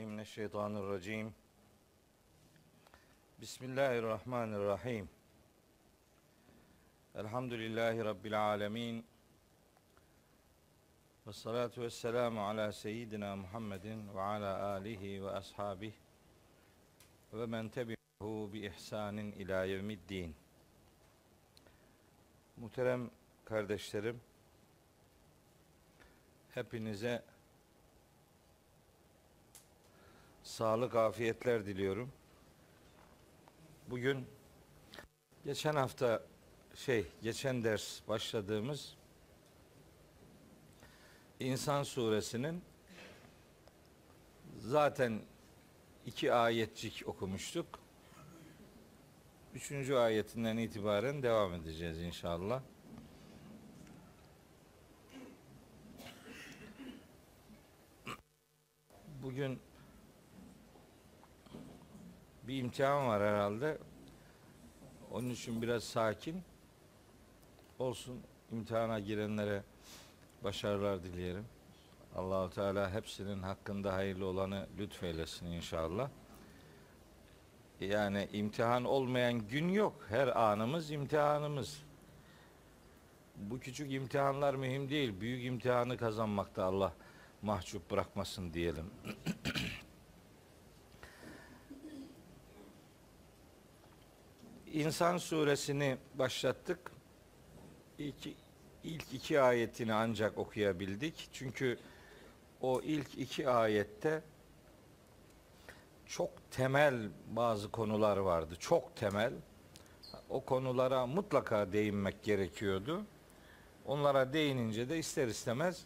Euzu billahi mineşşeytanirracim. Bismillahirrahmanirrahim. Elhamdülillahi rabbil alamin. Ve salatu vesselamu ala seyyidina Muhammedin ve ala alihi ve ashabihi ve men tebi'ahu bi ihsanin ila yevmiddin. Muhterem kardeşlerim, hepinize sağlık, afiyetler diliyorum. Bugün geçen hafta şey, geçen ders başladığımız İnsan suresinin zaten iki ayetcik okumuştuk. Üçüncü ayetinden itibaren devam edeceğiz inşallah. Bugün bir imtihan var herhalde. Onun için biraz sakin olsun. İmtihana girenlere başarılar dileyelim. Allahu Teala hepsinin hakkında hayırlı olanı lütfeylesin inşallah. Yani imtihan olmayan gün yok. Her anımız imtihanımız. Bu küçük imtihanlar mühim değil. Büyük imtihanı kazanmakta Allah mahcup bırakmasın diyelim. İnsan suresini başlattık. İlk, ilk iki ayetini ancak okuyabildik. Çünkü o ilk iki ayette çok temel bazı konular vardı. Çok temel. O konulara mutlaka değinmek gerekiyordu. Onlara değinince de ister istemez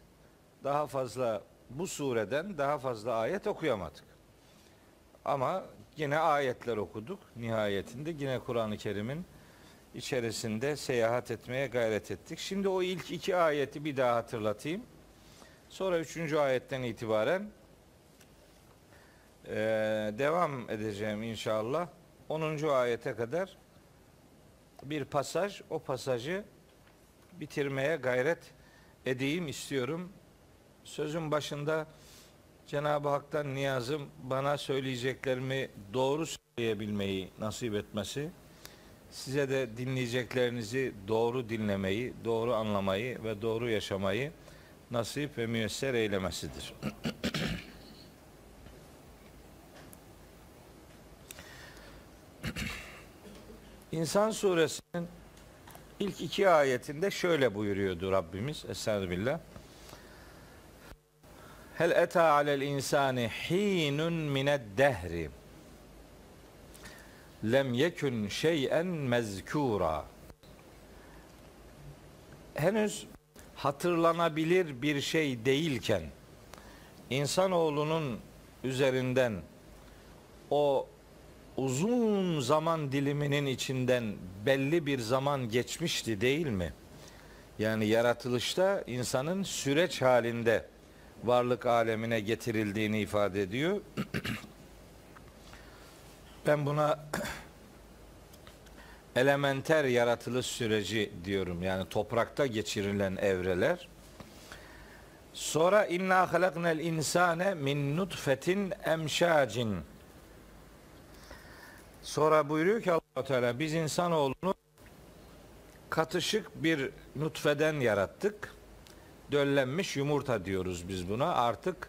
daha fazla bu sureden daha fazla ayet okuyamadık. Ama yine ayetler okuduk. Nihayetinde yine Kur'an-ı Kerim'in içerisinde seyahat etmeye gayret ettik. Şimdi o ilk iki ayeti bir daha hatırlatayım. Sonra üçüncü ayetten itibaren e, devam edeceğim inşallah. Onuncu ayete kadar bir pasaj, o pasajı bitirmeye gayret edeyim istiyorum. Sözün başında Cenab-ı Hak'tan niyazım bana söyleyeceklerimi doğru söyleyebilmeyi nasip etmesi, size de dinleyeceklerinizi doğru dinlemeyi, doğru anlamayı ve doğru yaşamayı nasip ve müyesser eylemesidir. İnsan suresinin ilk iki ayetinde şöyle buyuruyordu Rabbimiz Estağfirullah. Hel eta alel insani hinun mined dehri lem yekun şey'en mezkura. Henüz hatırlanabilir bir şey değilken insanoğlunun üzerinden o uzun zaman diliminin içinden belli bir zaman geçmişti değil mi? Yani yaratılışta insanın süreç halinde varlık alemine getirildiğini ifade ediyor. ben buna elementer yaratılış süreci diyorum. Yani toprakta geçirilen evreler. Sonra inna halaknel insane min nutfetin emşacin. Sonra buyuruyor ki Allah Teala biz insanoğlunu katışık bir nutfeden yarattık. Döllenmiş yumurta diyoruz biz buna. Artık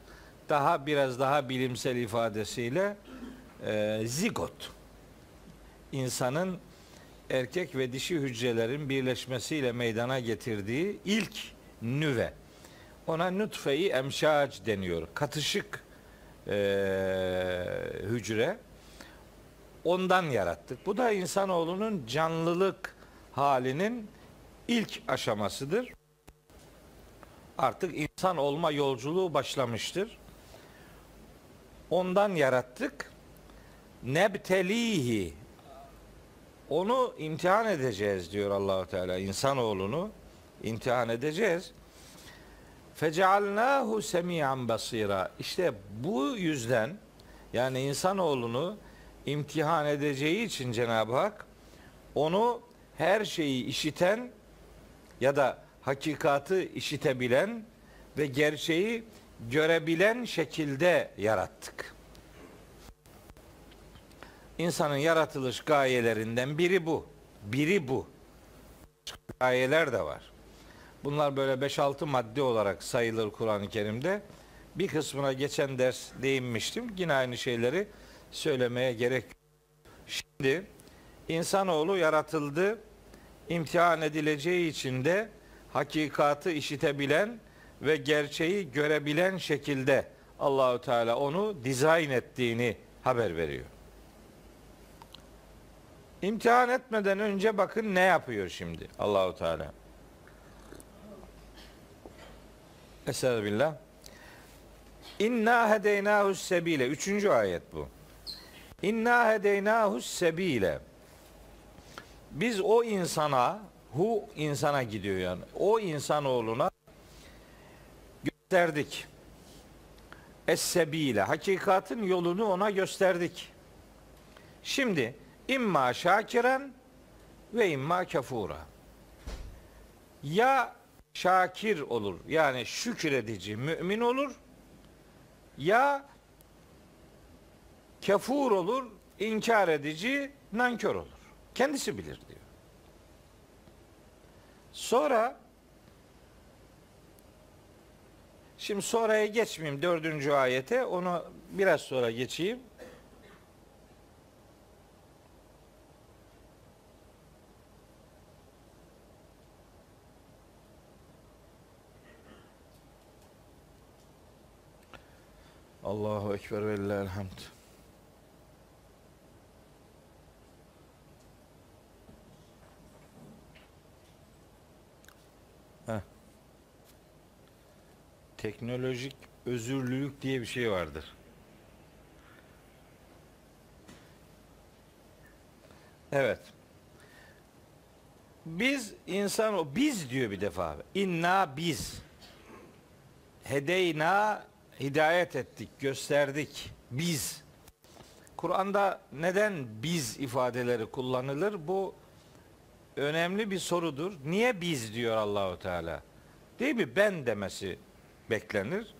daha biraz daha bilimsel ifadesiyle e, zigot. İnsanın erkek ve dişi hücrelerin birleşmesiyle meydana getirdiği ilk nüve. Ona nutfe-i emşac deniyor. Katışık e, hücre. Ondan yarattık. Bu da insanoğlunun canlılık halinin ilk aşamasıdır. Artık insan olma yolculuğu başlamıştır. Ondan yarattık. Nebtelihi onu imtihan edeceğiz diyor Allahu Teala. İnsanoğlunu imtihan edeceğiz. Fecealnahu semiyan basira. İşte bu yüzden yani insanoğlunu imtihan edeceği için Cenab-ı Hak onu her şeyi işiten ya da hakikatı işitebilen ve gerçeği görebilen şekilde yarattık. İnsanın yaratılış gayelerinden biri bu. Biri bu. Gayeler de var. Bunlar böyle 5-6 madde olarak sayılır Kur'an-ı Kerim'de. Bir kısmına geçen ders değinmiştim. Yine aynı şeyleri söylemeye gerek yok. Şimdi insanoğlu yaratıldı. imtihan edileceği için de hakikatı işitebilen ve gerçeği görebilen şekilde Allahü Teala onu dizayn ettiğini haber veriyor. İmtihan etmeden önce bakın ne yapıyor şimdi Allahu Teala. Estağfirullah. İnna hedeynahu sebile. Üçüncü ayet bu. İnna hedeynahu sebile. Biz o insana, hu insana gidiyor yani. O insanoğluna gösterdik. Es-sebile. Hakikatin yolunu ona gösterdik. Şimdi imma şakiren ve imma kafura. Ya şakir olur yani şükredici mümin olur ya kafur olur inkar edici nankör olur. Kendisi bilir diyor. Sonra şimdi sonraya geçmeyeyim dördüncü ayete onu biraz sonra geçeyim. Allahu Ekber ve lillahil Teknolojik özürlülük diye bir şey vardır. Evet. Biz insan o biz diyor bir defa. İnna biz. Hedeyna hidayet ettik, gösterdik. Biz. Kur'an'da neden biz ifadeleri kullanılır? Bu önemli bir sorudur. Niye biz diyor Allahu Teala? Değil mi? Ben demesi beklenir.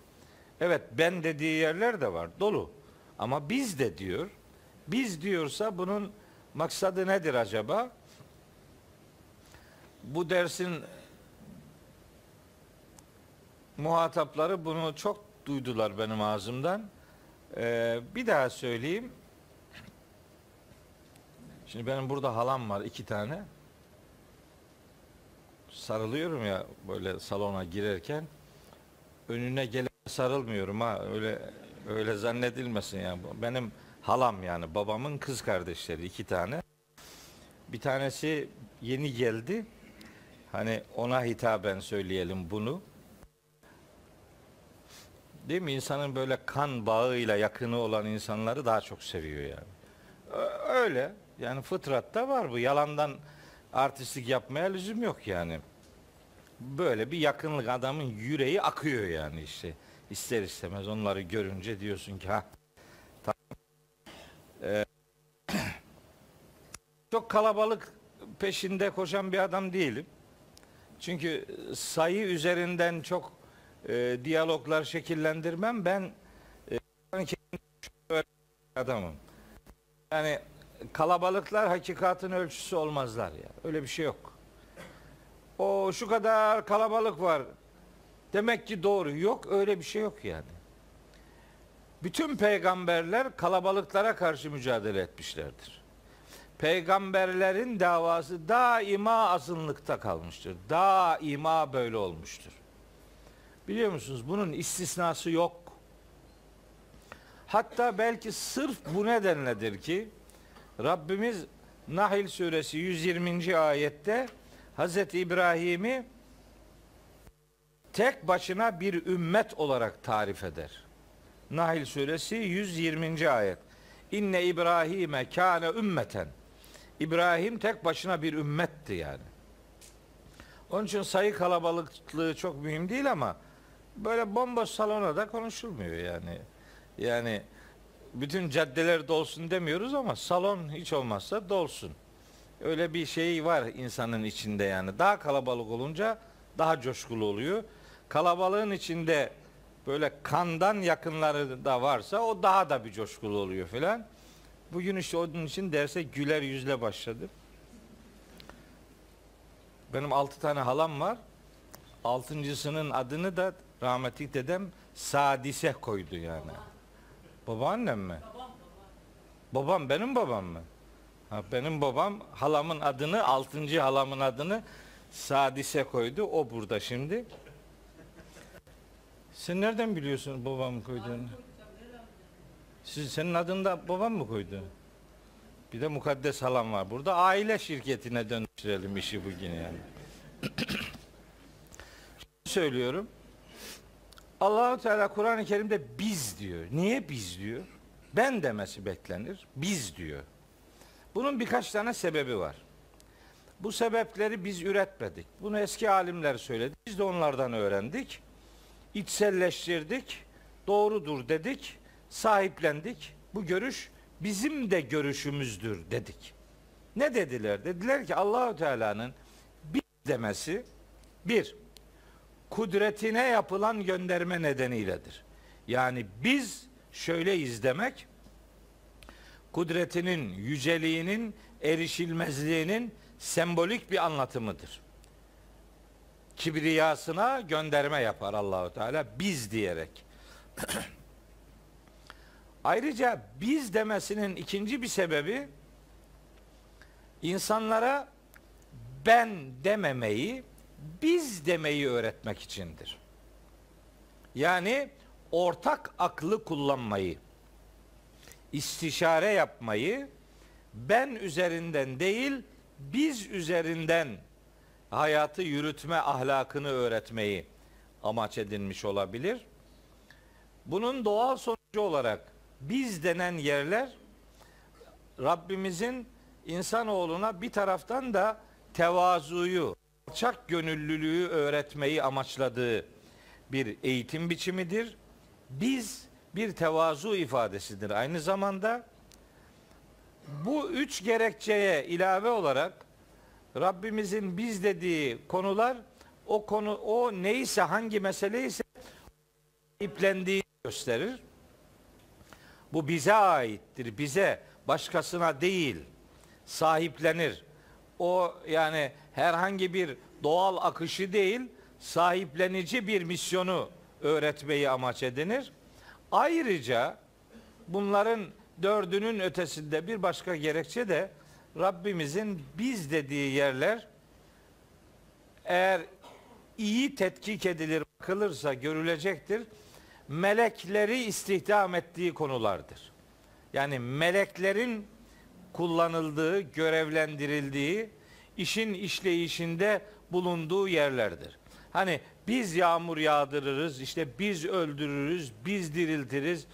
Evet ben dediği yerler de var. Dolu. Ama biz de diyor. Biz diyorsa bunun maksadı nedir acaba? Bu dersin muhatapları bunu çok duydular benim ağzımdan. Ee, bir daha söyleyeyim. Şimdi benim burada halam var iki tane. Sarılıyorum ya böyle salona girerken. Önüne gelen sarılmıyorum ha öyle öyle zannedilmesin ya. Benim halam yani babamın kız kardeşleri iki tane. Bir tanesi yeni geldi. Hani ona hitaben söyleyelim bunu. Değil mi? İnsanın böyle kan bağıyla yakını olan insanları daha çok seviyor yani. Öyle. Yani fıtratta var bu. Yalandan artistlik yapmaya lüzum yok yani. Böyle bir yakınlık adamın yüreği akıyor yani işte. İster istemez onları görünce diyorsun ki ha tamam. Ee, çok kalabalık peşinde koşan bir adam değilim. Çünkü sayı üzerinden çok e, diyaloglar şekillendirmem. Ben e, adamım. Yani kalabalıklar hakikatin ölçüsü olmazlar ya. Öyle bir şey yok. O şu kadar kalabalık var. Demek ki doğru. Yok öyle bir şey yok yani. Bütün peygamberler kalabalıklara karşı mücadele etmişlerdir. Peygamberlerin davası daima azınlıkta kalmıştır. Daima böyle olmuştur. Biliyor musunuz? Bunun istisnası yok. Hatta belki sırf bu nedenledir ki Rabbimiz Nahil suresi 120. ayette Hazreti İbrahim'i tek başına bir ümmet olarak tarif eder. Nahil suresi 120. ayet. İnne İbrahim'e kâne ümmeten. İbrahim tek başına bir ümmetti yani. Onun için sayı kalabalıklığı çok mühim değil ama böyle bomboş salona da konuşulmuyor yani. Yani bütün caddeler dolsun demiyoruz ama salon hiç olmazsa dolsun. Öyle bir şey var insanın içinde yani. Daha kalabalık olunca daha coşkulu oluyor. Kalabalığın içinde böyle kandan yakınları da varsa o daha da bir coşkulu oluyor filan. Bugün işte onun için derse güler yüzle başladı. Benim altı tane halam var. Altıncısının adını da rahmetli dedem Sadise koydu yani. Babaannem mi? Babam benim babam mı? Ha, benim babam halamın adını, altıncı halamın adını Sadise koydu. O burada şimdi. Sen nereden biliyorsun babamın koyduğunu? Siz, senin adını da babam mı koydu? Bir de mukaddes halam var. Burada aile şirketine dönüştürelim işi bugün yani. söylüyorum. Allahu Teala Kur'an-ı Kerim'de biz diyor. Niye biz diyor? Ben demesi beklenir. Biz diyor. Bunun birkaç tane sebebi var. Bu sebepleri biz üretmedik. Bunu eski alimler söyledi. Biz de onlardan öğrendik. İçselleştirdik. Doğrudur dedik. Sahiplendik. Bu görüş bizim de görüşümüzdür dedik. Ne dediler? Dediler ki Allahu Teala'nın biz demesi bir kudretine yapılan gönderme nedeniyledir. Yani biz şöyleyiz demek kudretinin, yüceliğinin, erişilmezliğinin sembolik bir anlatımıdır. Kibriyasına gönderme yapar Allahu Teala biz diyerek. Ayrıca biz demesinin ikinci bir sebebi insanlara ben dememeyi, biz demeyi öğretmek içindir. Yani ortak aklı kullanmayı, istişare yapmayı ben üzerinden değil, biz üzerinden hayatı yürütme ahlakını öğretmeyi amaç edinmiş olabilir. Bunun doğal sonucu olarak biz denen yerler Rabbimizin insanoğluna bir taraftan da tevazuyu, alçak gönüllülüğü öğretmeyi amaçladığı bir eğitim biçimidir. Biz bir tevazu ifadesidir. Aynı zamanda bu üç gerekçeye ilave olarak Rabbimizin biz dediği konular o konu o neyse hangi mesele ise iplendiğini gösterir. Bu bize aittir. Bize, başkasına değil. Sahiplenir. O yani herhangi bir doğal akışı değil, sahiplenici bir misyonu öğretmeyi amaç edinir. Ayrıca bunların dördünün ötesinde bir başka gerekçe de Rabbimizin biz dediği yerler eğer iyi tetkik edilir, bakılırsa görülecektir melekleri istihdam ettiği konulardır. Yani meleklerin kullanıldığı, görevlendirildiği, işin işleyişinde bulunduğu yerlerdir. Hani biz yağmur yağdırırız, işte biz öldürürüz, biz diriltiriz,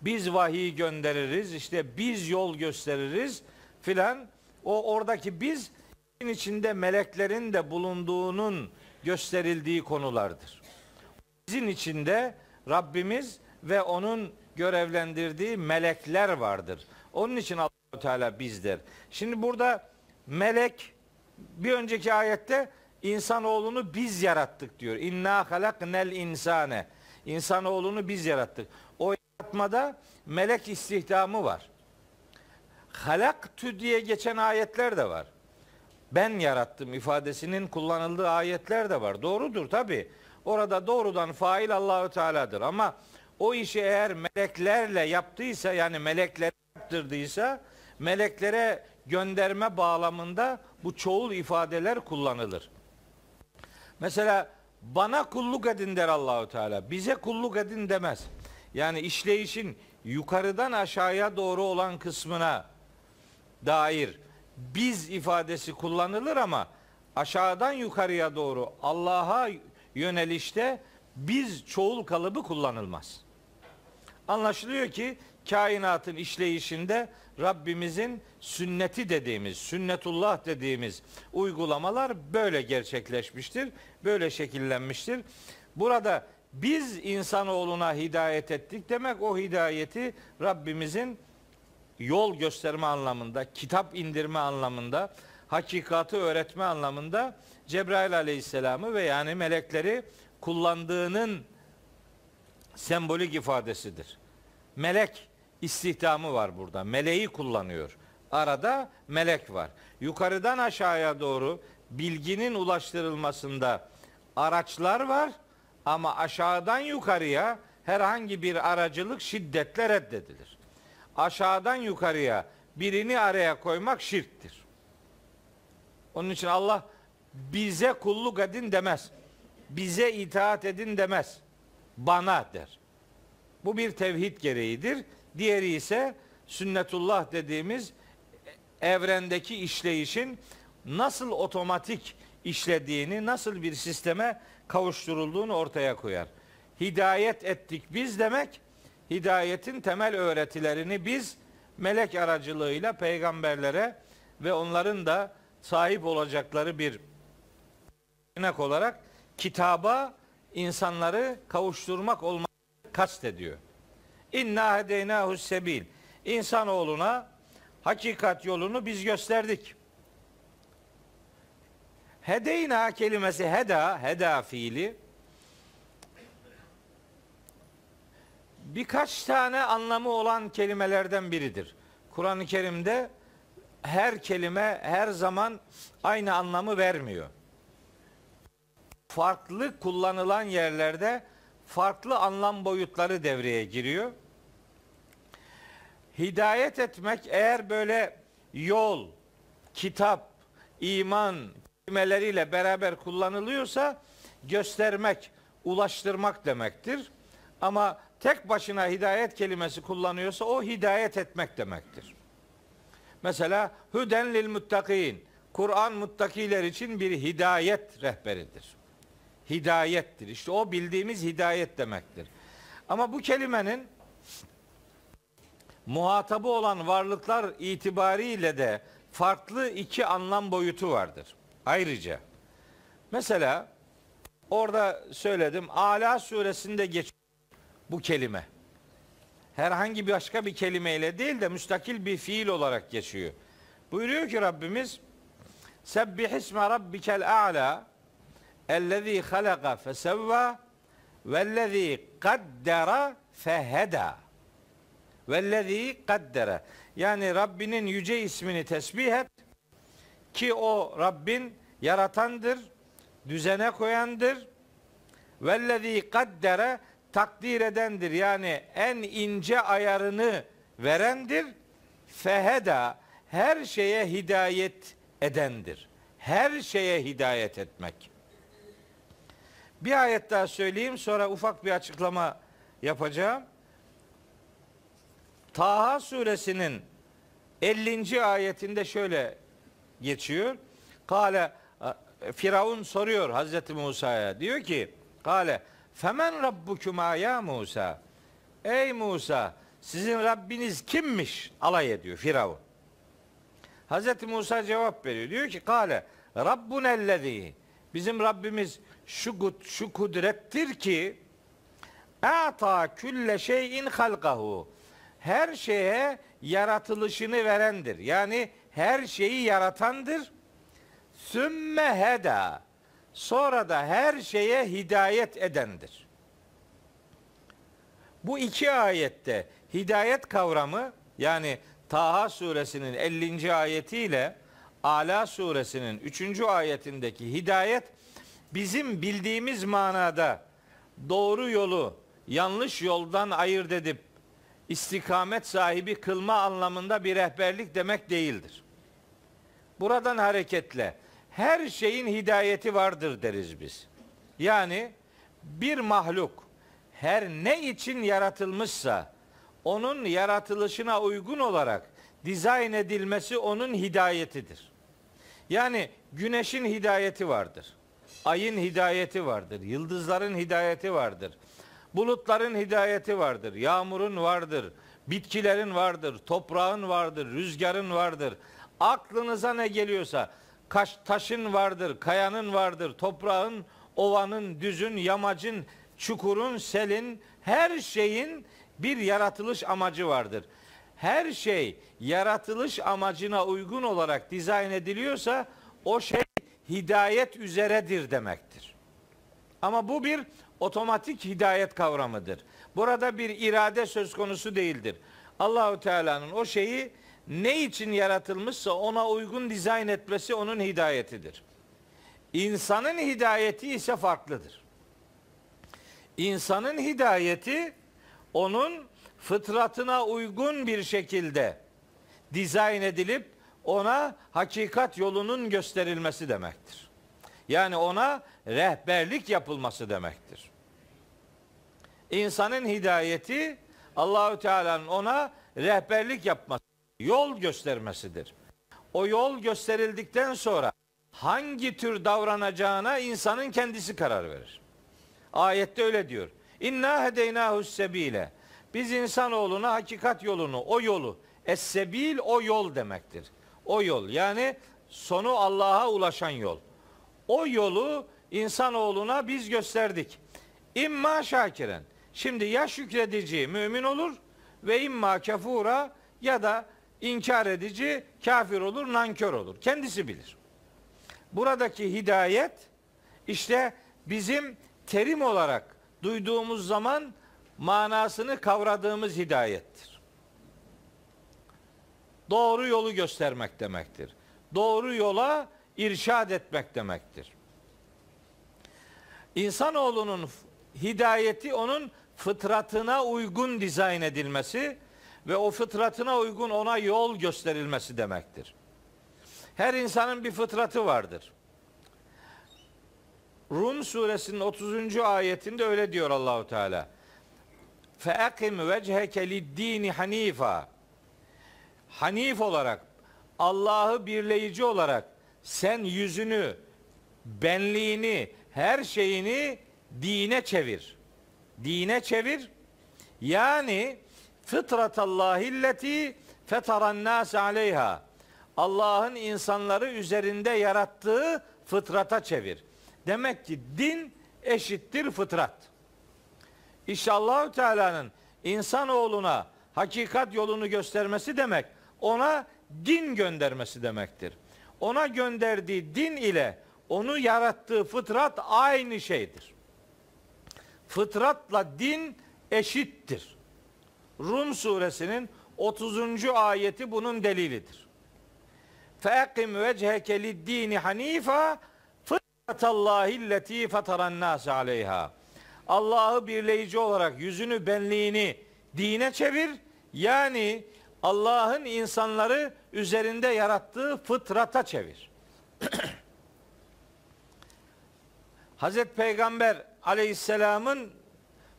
biz vahiy göndeririz, işte biz yol gösteririz filan. O oradaki biz içinde meleklerin de bulunduğunun gösterildiği konulardır. Bizin içinde Rabbimiz ve onun görevlendirdiği melekler vardır. Onun için Allahu Teala bizdir. Şimdi burada melek bir önceki ayette insanoğlunu biz yarattık diyor. İnna halaknel insane. İnsanoğlunu biz yarattık. O yaratmada melek istihdamı var. Halaktü diye geçen ayetler de var. Ben yarattım ifadesinin kullanıldığı ayetler de var. Doğrudur tabi. Orada doğrudan fail Allahü Teala'dır ama o işi eğer meleklerle yaptıysa yani melekler yaptırdıysa meleklere gönderme bağlamında bu çoğul ifadeler kullanılır. Mesela bana kulluk edin der Allahü Teala. Bize kulluk edin demez. Yani işleyişin yukarıdan aşağıya doğru olan kısmına dair biz ifadesi kullanılır ama aşağıdan yukarıya doğru Allah'a yönelişte biz çoğul kalıbı kullanılmaz. Anlaşılıyor ki kainatın işleyişinde Rabbimizin sünneti dediğimiz, sünnetullah dediğimiz uygulamalar böyle gerçekleşmiştir. Böyle şekillenmiştir. Burada biz insanoğluna hidayet ettik demek o hidayeti Rabbimizin yol gösterme anlamında, kitap indirme anlamında, hakikatı öğretme anlamında Cebrail aleyhisselamı ve yani melekleri kullandığının sembolik ifadesidir. Melek istihdamı var burada. Meleği kullanıyor. Arada melek var. Yukarıdan aşağıya doğru bilginin ulaştırılmasında araçlar var ama aşağıdan yukarıya herhangi bir aracılık şiddetle reddedilir. Aşağıdan yukarıya birini araya koymak şirktir. Onun için Allah bize kulluk edin demez. Bize itaat edin demez. Bana der. Bu bir tevhid gereğidir. Diğeri ise sünnetullah dediğimiz evrendeki işleyişin nasıl otomatik işlediğini, nasıl bir sisteme kavuşturulduğunu ortaya koyar. Hidayet ettik biz demek, hidayetin temel öğretilerini biz melek aracılığıyla peygamberlere ve onların da sahip olacakları bir kaynak olarak kitaba insanları kavuşturmak olmayı kastediyor. İnna hedeynahu sebil. İnsanoğluna hakikat yolunu biz gösterdik. Hedeyna kelimesi heda, heda fiili birkaç tane anlamı olan kelimelerden biridir. Kur'an-ı Kerim'de her kelime her zaman aynı anlamı vermiyor. Farklı kullanılan yerlerde farklı anlam boyutları devreye giriyor. Hidayet etmek eğer böyle yol, kitap, iman kelimeleriyle beraber kullanılıyorsa göstermek, ulaştırmak demektir. Ama tek başına hidayet kelimesi kullanıyorsa o hidayet etmek demektir. Mesela hüden lil muttakin. Kur'an muttakiler için bir hidayet rehberidir. Hidayettir. İşte o bildiğimiz hidayet demektir. Ama bu kelimenin muhatabı olan varlıklar itibariyle de farklı iki anlam boyutu vardır. Ayrıca mesela orada söyledim Ala suresinde geç bu kelime. Herhangi bir başka bir kelimeyle değil de müstakil bir fiil olarak geçiyor. Buyuruyor ki Rabbimiz Sebbih isme rabbikel a'la ellezî halaka fesevva vellezî kaddera feheda vellezî kaddera yani Rabbinin yüce ismini tesbih et ki o Rabbin yaratandır, düzene koyandır. Vellezî kaddere takdir edendir. Yani en ince ayarını verendir. Feheda her şeye hidayet edendir. Her şeye hidayet etmek. Bir ayet daha söyleyeyim sonra ufak bir açıklama yapacağım. Taha suresinin 50. ayetinde şöyle geçiyor. Kale Firavun soruyor Hazreti Musa'ya. Diyor ki Kale Femen rabbukuma ya Musa. Ey Musa sizin Rabbiniz kimmiş? Alay ediyor Firavun. Hazreti Musa cevap veriyor. Diyor ki Kale Rabbun ellezî Bizim Rabbimiz şu, şu kudrettir ki Ata külle şeyin halkahu her şeye yaratılışını verendir. Yani her şeyi yaratandır. Sümme heda. Sonra da her şeye hidayet edendir. Bu iki ayette hidayet kavramı yani Taha suresinin 50. ayetiyle Ala suresinin 3. ayetindeki hidayet bizim bildiğimiz manada doğru yolu yanlış yoldan ayırt edip istikamet sahibi kılma anlamında bir rehberlik demek değildir. Buradan hareketle her şeyin hidayeti vardır deriz biz. Yani bir mahluk her ne için yaratılmışsa onun yaratılışına uygun olarak dizayn edilmesi onun hidayetidir. Yani güneşin hidayeti vardır. Ayın hidayeti vardır. Yıldızların hidayeti vardır. Bulutların hidayeti vardır. Yağmurun vardır. Bitkilerin vardır. Toprağın vardır. Rüzgarın vardır. Aklınıza ne geliyorsa kaş, taşın vardır, kayanın vardır, toprağın, ovanın, düzün, yamacın, çukurun, selin, her şeyin bir yaratılış amacı vardır. Her şey yaratılış amacına uygun olarak dizayn ediliyorsa o şey hidayet üzeredir demektir. Ama bu bir otomatik hidayet kavramıdır. Burada bir irade söz konusu değildir. Allahu Teala'nın o şeyi ne için yaratılmışsa ona uygun dizayn etmesi onun hidayetidir. İnsanın hidayeti ise farklıdır. İnsanın hidayeti onun fıtratına uygun bir şekilde dizayn edilip ona hakikat yolunun gösterilmesi demektir. Yani ona rehberlik yapılması demektir. İnsanın hidayeti Allahü Teala'nın ona rehberlik yapması, yol göstermesidir. O yol gösterildikten sonra hangi tür davranacağına insanın kendisi karar verir. Ayette öyle diyor. İnna hedeynahu sebile. Biz insanoğluna hakikat yolunu, o yolu, es-sebil o yol demektir. O yol yani sonu Allah'a ulaşan yol. O yolu insanoğluna biz gösterdik. İmma şakiren. Şimdi ya şükredici mümin olur ve imma kefura ya da inkar edici kafir olur, nankör olur. Kendisi bilir. Buradaki hidayet işte bizim terim olarak duyduğumuz zaman manasını kavradığımız hidayettir. Doğru yolu göstermek demektir. Doğru yola irşad etmek demektir. İnsanoğlunun hidayeti onun fıtratına uygun dizayn edilmesi ve o fıtratına uygun ona yol gösterilmesi demektir. Her insanın bir fıtratı vardır. Rum suresinin 30. ayetinde öyle diyor Allahu Teala. Feakim vecheke lid-dini hanifa. Hanif olarak Allah'ı birleyici olarak sen yüzünü, benliğini, her şeyini dine çevir. Dine çevir. Yani fıtratallahilleti fetaran nas aleyha. Allah'ın insanları üzerinde yarattığı fıtrata çevir. Demek ki din eşittir fıtrat. İşte Allahü Teala'nın insanoğluna hakikat yolunu göstermesi demek ona din göndermesi demektir. Ona gönderdiği din ile onu yarattığı fıtrat aynı şeydir. Fıtratla din eşittir. Rum suresinin 30. ayeti bunun delilidir. Feqim vecheke lid-dini hanifa fıtratallahi lleti fataran nas aleyha. Allah'ı birleyici olarak yüzünü benliğini dine çevir. Yani Allah'ın insanları üzerinde yarattığı fıtrata çevir. Hazreti Peygamber aleyhisselamın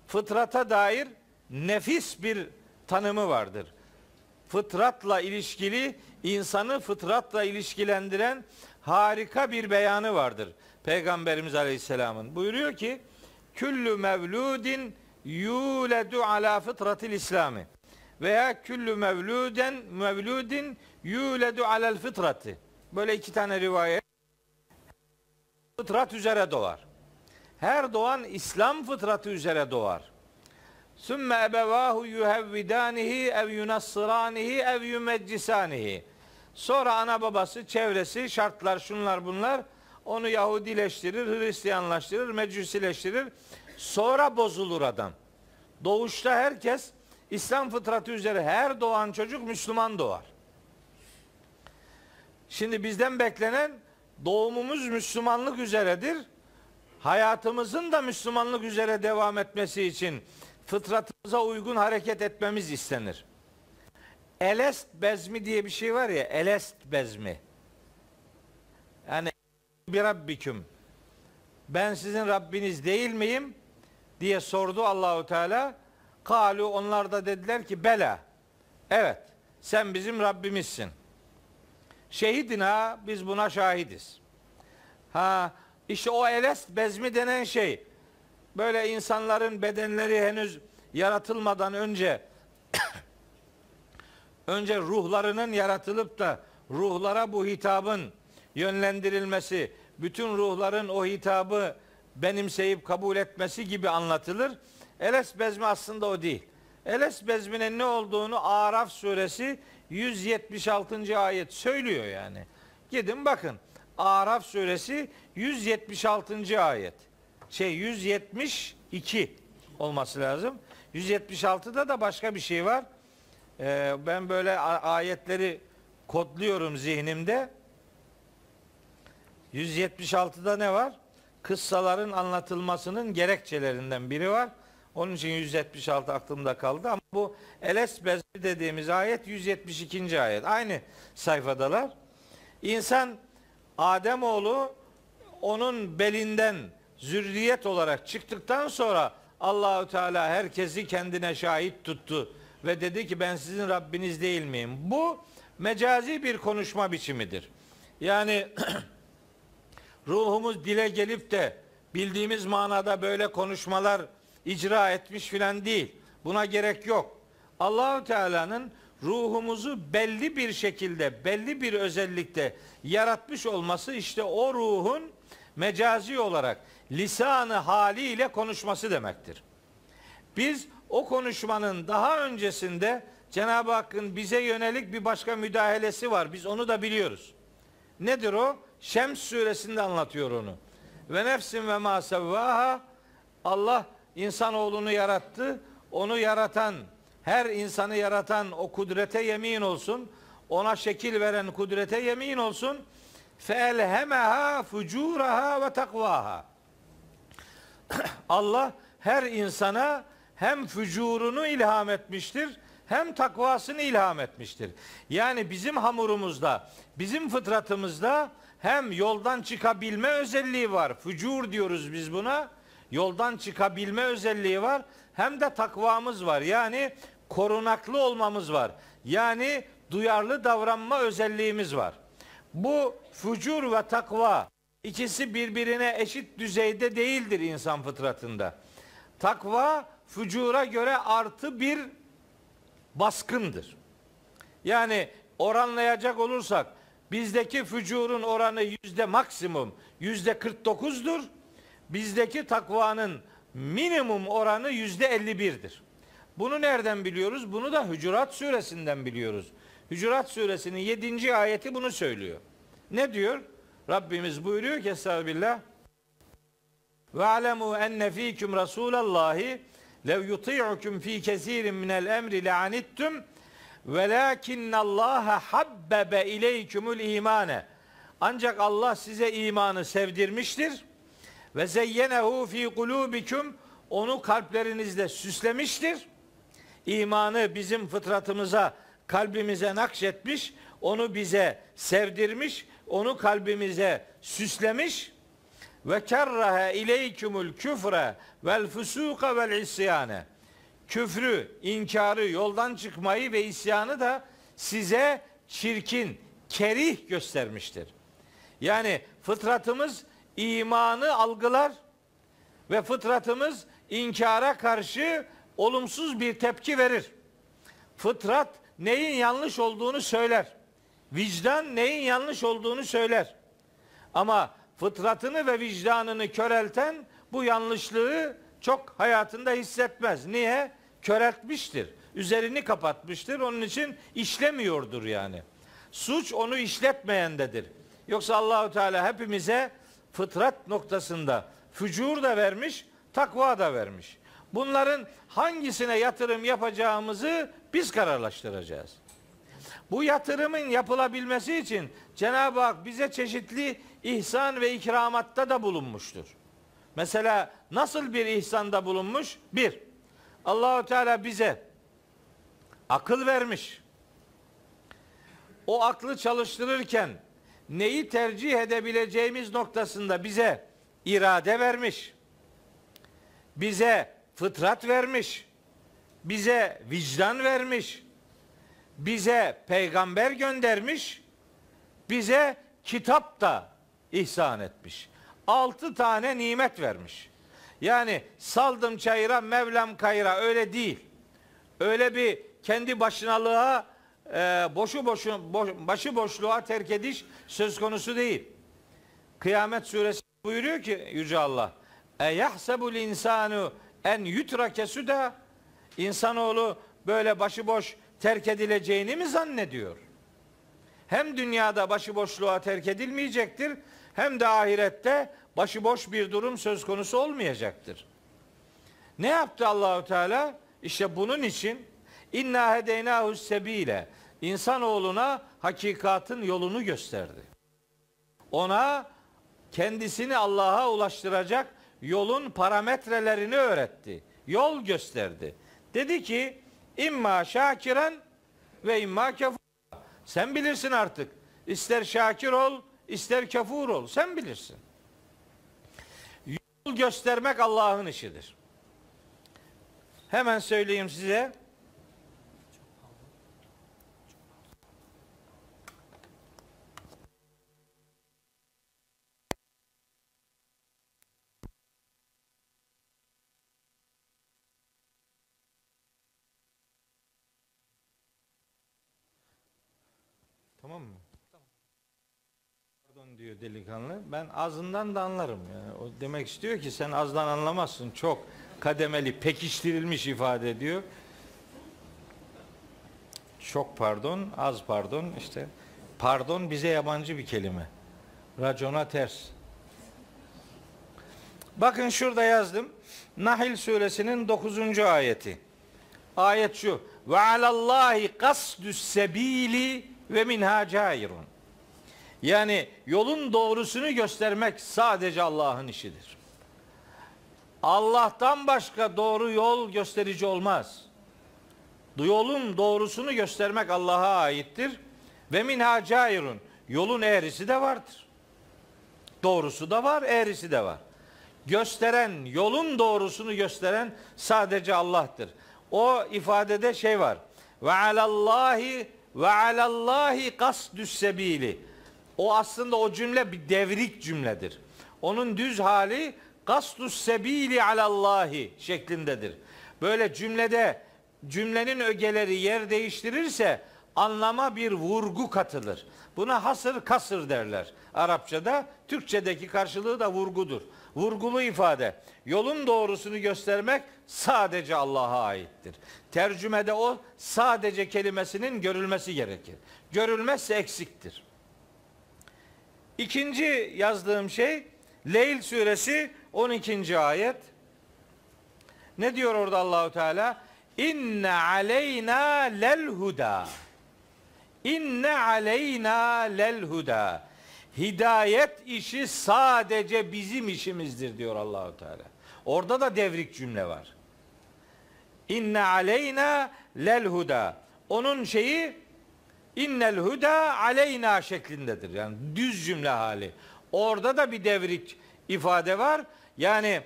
fıtrata dair nefis bir tanımı vardır. Fıtratla ilişkili, insanı fıtratla ilişkilendiren harika bir beyanı vardır. Peygamberimiz Aleyhisselam'ın buyuruyor ki küllü mevludin yuledu ala fıtratil İslami veya küllü mevluden mevludin yuledu alel fıtrati. Böyle iki tane rivayet fıtrat üzere doğar. Her doğan İslam fıtratı üzere doğar. Sümme ebevahu yuhevvidanihi ev yunassıranihi ev yumeccisanihi. Sonra ana babası, çevresi, şartlar, şunlar bunlar onu Yahudileştirir, Hristiyanlaştırır, Mecusileştirir. Sonra bozulur adam. Doğuşta herkes İslam fıtratı üzere her doğan çocuk Müslüman doğar. Şimdi bizden beklenen doğumumuz Müslümanlık üzeredir. Hayatımızın da Müslümanlık üzere devam etmesi için fıtratımıza uygun hareket etmemiz istenir. Elest bezmi diye bir şey var ya, elest bezmi. Yani bir Rabbiküm. Ben sizin Rabbiniz değil miyim? diye sordu Allahu Teala. Kalu onlar da dediler ki bela. Evet sen bizim Rabbimizsin. Şehidina biz buna şahidiz. Ha işte o elest bezmi denen şey böyle insanların bedenleri henüz yaratılmadan önce önce ruhlarının yaratılıp da ruhlara bu hitabın yönlendirilmesi, bütün ruhların o hitabı benimseyip kabul etmesi gibi anlatılır. Eles bezmi aslında o değil. Eles bezminin ne olduğunu Araf suresi 176. ayet söylüyor yani. Gidin bakın. Araf suresi 176. ayet. şey 172 olması lazım. 176'da da başka bir şey var. Ee, ben böyle ayetleri kodluyorum zihnimde. 176'da ne var? Kıssaların anlatılmasının gerekçelerinden biri var. Onun için 176 aklımda kaldı ama bu Eles Bezri dediğimiz ayet 172. ayet. Aynı sayfadalar. İnsan Ademoğlu onun belinden zürriyet olarak çıktıktan sonra Allahü Teala herkesi kendine şahit tuttu ve dedi ki ben sizin Rabbiniz değil miyim? Bu mecazi bir konuşma biçimidir. Yani ruhumuz dile gelip de bildiğimiz manada böyle konuşmalar icra etmiş filan değil. Buna gerek yok. Allahü Teala'nın ruhumuzu belli bir şekilde, belli bir özellikte yaratmış olması işte o ruhun mecazi olarak lisanı haliyle konuşması demektir. Biz o konuşmanın daha öncesinde Cenab-ı Hakk'ın bize yönelik bir başka müdahalesi var. Biz onu da biliyoruz. Nedir o? Şems suresinde anlatıyor onu. Ve nefsin ve ma Allah insanoğlunu yarattı. Onu yaratan, her insanı yaratan o kudrete yemin olsun. Ona şekil veren kudrete yemin olsun. Feelhemeha fucuraha ve takvaha. Allah her insana hem fücurunu ilham etmiştir hem takvasını ilham etmiştir. Yani bizim hamurumuzda, bizim fıtratımızda hem yoldan çıkabilme özelliği var. Fücur diyoruz biz buna. Yoldan çıkabilme özelliği var. Hem de takvamız var. Yani korunaklı olmamız var. Yani duyarlı davranma özelliğimiz var. Bu fücur ve takva ikisi birbirine eşit düzeyde değildir insan fıtratında. Takva fücura göre artı bir baskındır. Yani oranlayacak olursak bizdeki fücurun oranı yüzde maksimum yüzde 49'dur. Bizdeki takvanın minimum oranı yüzde 51'dir. Bunu nereden biliyoruz? Bunu da Hücurat suresinden biliyoruz. Hücurat suresinin 7. ayeti bunu söylüyor. Ne diyor? Rabbimiz buyuruyor ki Estağfirullah. Ve alemu enne fîküm Rasûlallâhi lev yuti'ukum fi kesirin minel emri le'anittum velakinnallâhe habbebe ileykümül imane. Ancak Allah size imanı sevdirmiştir ve zeyyenehu fi kulubikum onu kalplerinizde süslemiştir. İmanı bizim fıtratımıza, kalbimize nakşetmiş, onu bize sevdirmiş, onu kalbimize süslemiş ve kerrahe ileykumul küfre vel fusuka vel isyane. Küfrü, inkarı, yoldan çıkmayı ve isyanı da size çirkin, kerih göstermiştir. Yani fıtratımız imanı algılar ve fıtratımız inkara karşı olumsuz bir tepki verir. Fıtrat neyin yanlış olduğunu söyler. Vicdan neyin yanlış olduğunu söyler. Ama fıtratını ve vicdanını körelten bu yanlışlığı çok hayatında hissetmez. Niye? Köreltmiştir. Üzerini kapatmıştır. Onun için işlemiyordur yani. Suç onu işletmeyendedir. Yoksa Allahu Teala hepimize fıtrat noktasında fücur da vermiş, takva da vermiş. Bunların hangisine yatırım yapacağımızı biz kararlaştıracağız. Bu yatırımın yapılabilmesi için Cenab-ı Hak bize çeşitli ihsan ve ikramatta da bulunmuştur. Mesela nasıl bir ihsanda bulunmuş? Bir, Allahu Teala bize akıl vermiş. O aklı çalıştırırken neyi tercih edebileceğimiz noktasında bize irade vermiş. Bize fıtrat vermiş. Bize vicdan vermiş. Bize peygamber göndermiş. Bize kitap da ihsan etmiş. Altı tane nimet vermiş. Yani saldım çayıra Mevlam kayıra öyle değil. Öyle bir kendi başınalığa e, boşu boşu boş, başı boşluğa terk ediş söz konusu değil. Kıyamet suresi buyuruyor ki Yüce Allah E yahsebul insanu en yutrake suda insanoğlu böyle başıboş terk edileceğini mi zannediyor? Hem dünyada başıboşluğa terk edilmeyecektir hem de ahirette başıboş bir durum söz konusu olmayacaktır. Ne yaptı Allahu Teala? İşte bunun için inna hedeynahu sebile insanoğluna hakikatin yolunu gösterdi. Ona kendisini Allah'a ulaştıracak yolun parametrelerini öğretti. Yol gösterdi. Dedi ki imma şakiren ve imma kafur. Sen bilirsin artık. İster şakir ol, ister kafur ol. Sen bilirsin. Yol göstermek Allah'ın işidir. Hemen söyleyeyim size. Tamam mı? Pardon diyor delikanlı. Ben azından da anlarım yani. O demek istiyor ki sen azdan anlamazsın. Çok kademeli, pekiştirilmiş ifade ediyor. Çok pardon, az pardon işte. Pardon bize yabancı bir kelime. Racona ters. Bakın şurada yazdım. Nahil suresinin 9. ayeti. Ayet şu. Ve alallahi kasdüs sebili ve minha cairun. Yani yolun doğrusunu göstermek sadece Allah'ın işidir. Allah'tan başka doğru yol gösterici olmaz. Yolun doğrusunu göstermek Allah'a aittir. Ve minha cairun. Yolun eğrisi de vardır. Doğrusu da var, eğrisi de var. Gösteren, yolun doğrusunu gösteren sadece Allah'tır. O ifadede şey var. Ve alallahi ve alallahi kasdüs sebili. O aslında o cümle bir devrik cümledir. Onun düz hali kasdus sebili alallahi şeklindedir. Böyle cümlede cümlenin ögeleri yer değiştirirse anlama bir vurgu katılır. Buna hasır kasır derler. Arapçada, Türkçedeki karşılığı da vurgudur. Vurgulu ifade. Yolun doğrusunu göstermek sadece Allah'a aittir. Tercümede o sadece kelimesinin görülmesi gerekir. Görülmezse eksiktir. İkinci yazdığım şey Leyl suresi 12. ayet. Ne diyor orada Allahu Teala? İnne aleyna lel huda. İnne aleyna lel huda. Hidayet işi sadece bizim işimizdir diyor Allahu Teala. Orada da devrik cümle var. İnne aleyna lel huda. Onun şeyi innel huda aleyna şeklindedir. Yani düz cümle hali. Orada da bir devrik ifade var. Yani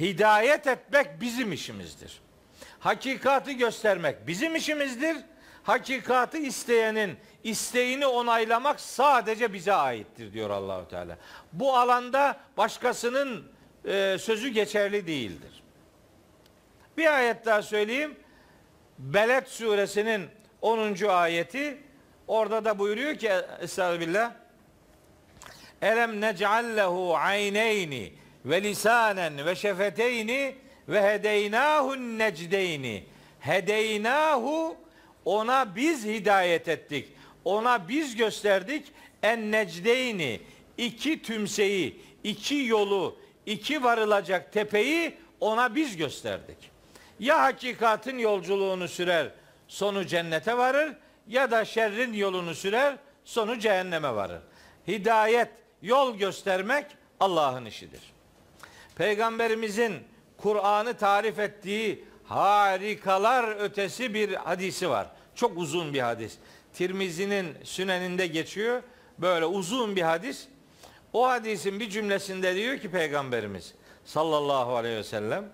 hidayet etmek bizim işimizdir. Hakikati göstermek bizim işimizdir. Hakikati isteyenin isteğini onaylamak sadece bize aittir diyor Allahu Teala. Bu alanda başkasının e, sözü geçerli değildir. Bir ayet daha söyleyeyim. Beled suresinin 10. ayeti orada da buyuruyor ki Estağfirullah Elem nec'allehu ayneyni ve lisanen ve şefeteyni ve hedeynahu necdeyni. Hedeynahu ona biz hidayet ettik. Ona biz gösterdik en necdeyni iki tümseyi, iki yolu, iki varılacak tepeyi ona biz gösterdik. Ya hakikatin yolculuğunu sürer, sonu cennete varır ya da şerrin yolunu sürer, sonu cehenneme varır. Hidayet, yol göstermek Allah'ın işidir. Peygamberimizin Kur'an'ı tarif ettiği harikalar ötesi bir hadisi var. Çok uzun bir hadis. Tirmizi'nin süneninde geçiyor. Böyle uzun bir hadis. O hadisin bir cümlesinde diyor ki Peygamberimiz sallallahu aleyhi ve sellem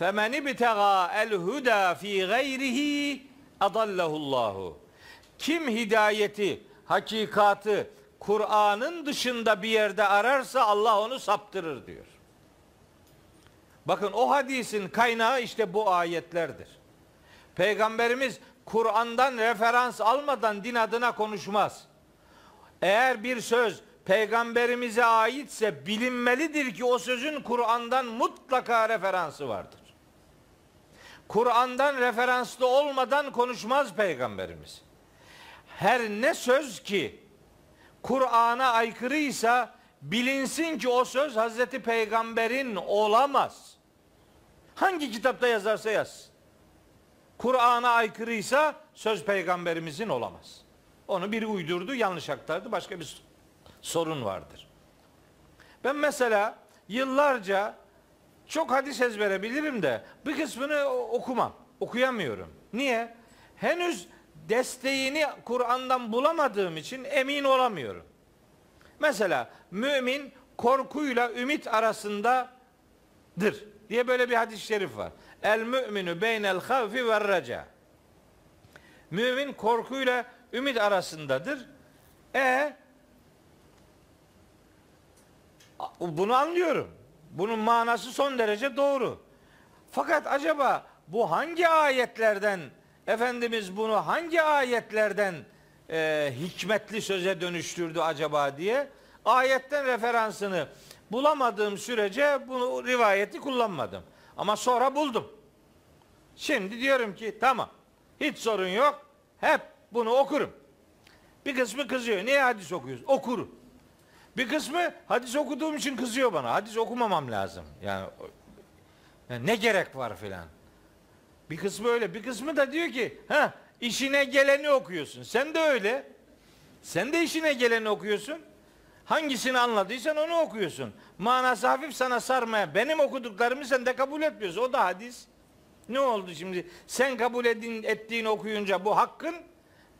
فَمَنِ ابْتَغَى الْهُدَى ف۪ي غَيْرِهِ اَضَلَّهُ اللّٰهُ Kim hidayeti, hakikatı Kur'an'ın dışında bir yerde ararsa Allah onu saptırır diyor. Bakın o hadisin kaynağı işte bu ayetlerdir. Peygamberimiz Kur'an'dan referans almadan din adına konuşmaz. Eğer bir söz peygamberimize aitse bilinmelidir ki o sözün Kur'an'dan mutlaka referansı vardır. Kur'an'dan referanslı olmadan konuşmaz peygamberimiz. Her ne söz ki Kur'an'a aykırıysa bilinsin ki o söz Hazreti Peygamber'in olamaz. Hangi kitapta yazarsa yaz. Kur'an'a aykırıysa söz peygamberimizin olamaz. Onu biri uydurdu, yanlış aktardı. Başka bir sorun vardır. Ben mesela yıllarca çok hadis ezbere bilirim de bir kısmını okumam. Okuyamıyorum. Niye? Henüz desteğini Kur'an'dan bulamadığım için emin olamıyorum. Mesela mümin korkuyla ümit arasındadır diye böyle bir hadis-i şerif var. El müminu beynel havfi ve reca. Mümin korkuyla ümit arasındadır. E bunu anlıyorum. Bunun manası son derece doğru. Fakat acaba bu hangi ayetlerden Efendimiz bunu hangi ayetlerden e, hikmetli söze dönüştürdü acaba diye ayetten referansını bulamadığım sürece bunu rivayeti kullanmadım. Ama sonra buldum. Şimdi diyorum ki tamam hiç sorun yok. Hep bunu okurum. Bir kısmı kızıyor. Niye hadis okuyorsun? Okurum. Bir kısmı hadis okuduğum için kızıyor bana. Hadis okumamam lazım. Yani, yani ne gerek var filan. Bir kısmı öyle. Bir kısmı da diyor ki ha işine geleni okuyorsun. Sen de öyle. Sen de işine geleni okuyorsun. Hangisini anladıysan onu okuyorsun. Manası hafif sana sarmaya. Benim okuduklarımı sen de kabul etmiyorsun. O da hadis. Ne oldu şimdi? Sen kabul edin, ettiğini okuyunca bu hakkın.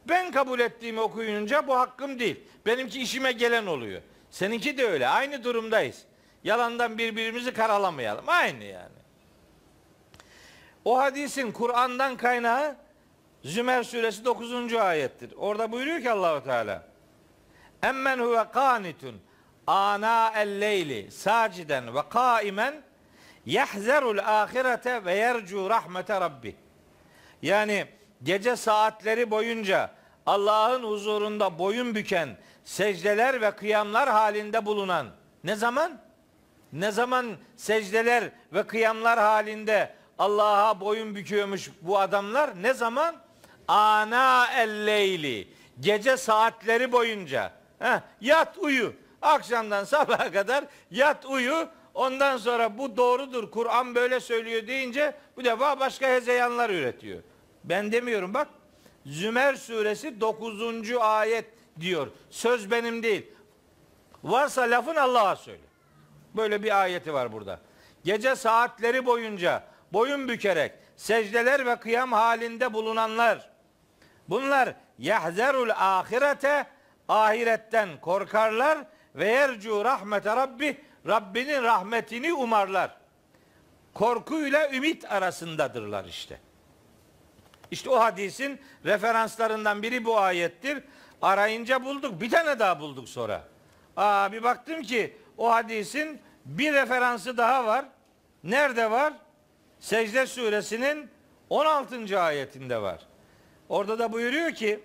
Ben kabul ettiğimi okuyunca bu hakkım değil. Benimki işime gelen oluyor. Seninki de öyle. Aynı durumdayız. Yalandan birbirimizi karalamayalım. Aynı yani. O hadisin Kur'an'dan kaynağı Zümer suresi 9. ayettir. Orada buyuruyor ki Allahu Teala Emmen huve kanitun ana el leyli saciden ve kaimen yahzerul ahirete ve yercu rahmete rabbi. Yani gece saatleri boyunca Allah'ın huzurunda boyun büken secdeler ve kıyamlar halinde bulunan ne zaman? Ne zaman secdeler ve kıyamlar halinde Allah'a boyun büküyormuş bu adamlar? Ne zaman? Ana el Gece saatleri boyunca. Heh, yat uyu. Akşamdan sabaha kadar yat uyu. Ondan sonra bu doğrudur. Kur'an böyle söylüyor deyince bu defa başka hezeyanlar üretiyor. Ben demiyorum bak. Zümer suresi 9. ayet diyor. Söz benim değil. Varsa lafın Allah'a söyle. Böyle bir ayeti var burada. Gece saatleri boyunca boyun bükerek secdeler ve kıyam halinde bulunanlar bunlar yahzerul ahirete ahiretten korkarlar ve yercu rahmete rabbi Rabbinin rahmetini umarlar. Korkuyla ümit arasındadırlar işte. İşte o hadisin referanslarından biri bu ayettir. Arayınca bulduk. Bir tane daha bulduk sonra. Aa, bir baktım ki o hadisin bir referansı daha var. Nerede var? Secde suresinin 16. ayetinde var. Orada da buyuruyor ki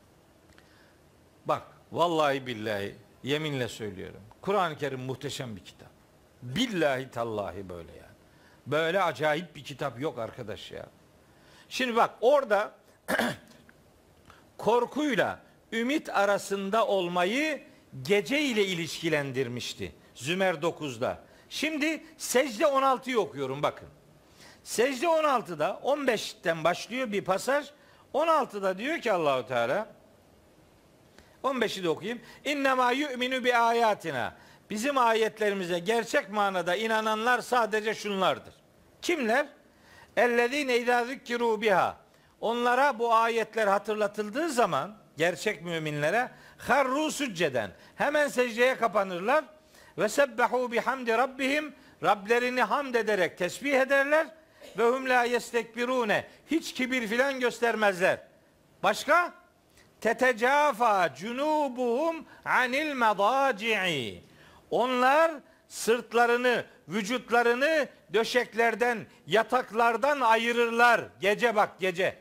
bak vallahi billahi yeminle söylüyorum. Kur'an-ı Kerim muhteşem bir kitap. Billahi tallahi böyle yani. Böyle acayip bir kitap yok arkadaş ya. Şimdi bak orada korkuyla ümit arasında olmayı gece ile ilişkilendirmişti. Zümer 9'da. Şimdi secde 16'yı okuyorum bakın. Secde 16'da 15'ten başlıyor bir pasaj. 16'da diyor ki Allahu Teala 15'i de okuyayım. İnnemâ yu'minu bi ayatina. Bizim ayetlerimize gerçek manada inananlar sadece şunlardır. Kimler? Ellezine izâ zükkiru biha. Onlara bu ayetler hatırlatıldığı zaman gerçek müminlere harru sücceden hemen secdeye kapanırlar ve sebbehu bihamdi rabbihim Rablerini hamd ederek tesbih ederler ve hum la yestekbirune hiç kibir filan göstermezler. Başka? Tetecafa cunubuhum anil medaci'i. Onlar sırtlarını, vücutlarını döşeklerden, yataklardan ayırırlar. Gece bak gece.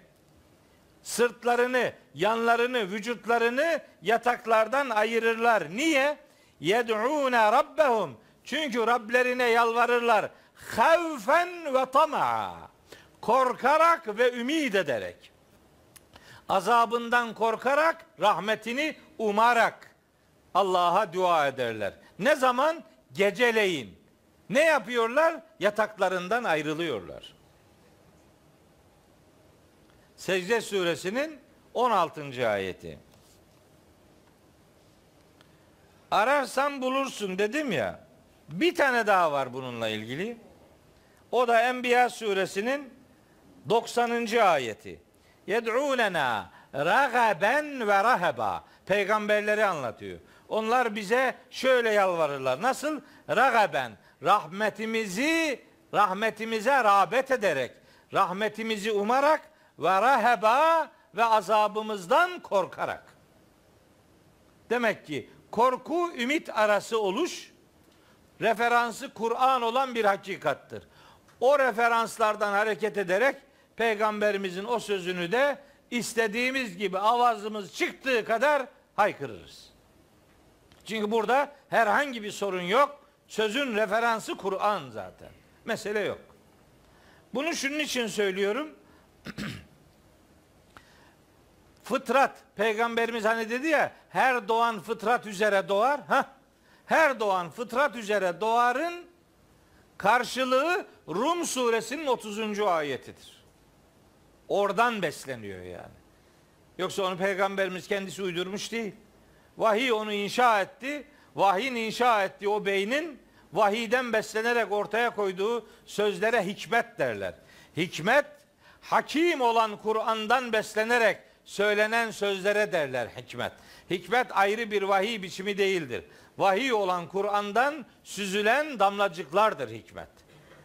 Sırtlarını, yanlarını, vücutlarını yataklardan ayırırlar. Niye? Yed'ûne rabbehum. Çünkü Rablerine yalvarırlar. Havfen ve tama'a. Korkarak ve ümid ederek. Azabından korkarak, rahmetini umarak. Allah'a dua ederler. Ne zaman? Geceleyin. Ne yapıyorlar? Yataklarından ayrılıyorlar. Secde suresinin 16. ayeti. Ararsan bulursun dedim ya. Bir tane daha var bununla ilgili. O da Enbiya suresinin 90. ayeti. Yed'ûlena ragaben ve rahaba. Peygamberleri anlatıyor. Onlar bize şöyle yalvarırlar. Nasıl? Ragaben. Rahmetimizi rahmetimize rağbet ederek, rahmetimizi umarak ve rahaba ve azabımızdan korkarak. Demek ki korku ümit arası oluş referansı Kur'an olan bir hakikattır. O referanslardan hareket ederek peygamberimizin o sözünü de istediğimiz gibi avazımız çıktığı kadar haykırırız. Çünkü burada herhangi bir sorun yok. Sözün referansı Kur'an zaten. Mesele yok. Bunu şunun için söylüyorum. fıtrat, peygamberimiz hani dedi ya, her doğan fıtrat üzere doğar. Ha? Her doğan fıtrat üzere doğarın karşılığı Rum suresinin 30. ayetidir. Oradan besleniyor yani. Yoksa onu peygamberimiz kendisi uydurmuş değil. Vahiy onu inşa etti. Vahyin inşa ettiği o beynin vahiyden beslenerek ortaya koyduğu sözlere hikmet derler. Hikmet hakim olan Kur'an'dan beslenerek söylenen sözlere derler hikmet. Hikmet ayrı bir vahiy biçimi değildir. Vahiy olan Kur'an'dan süzülen damlacıklardır hikmet.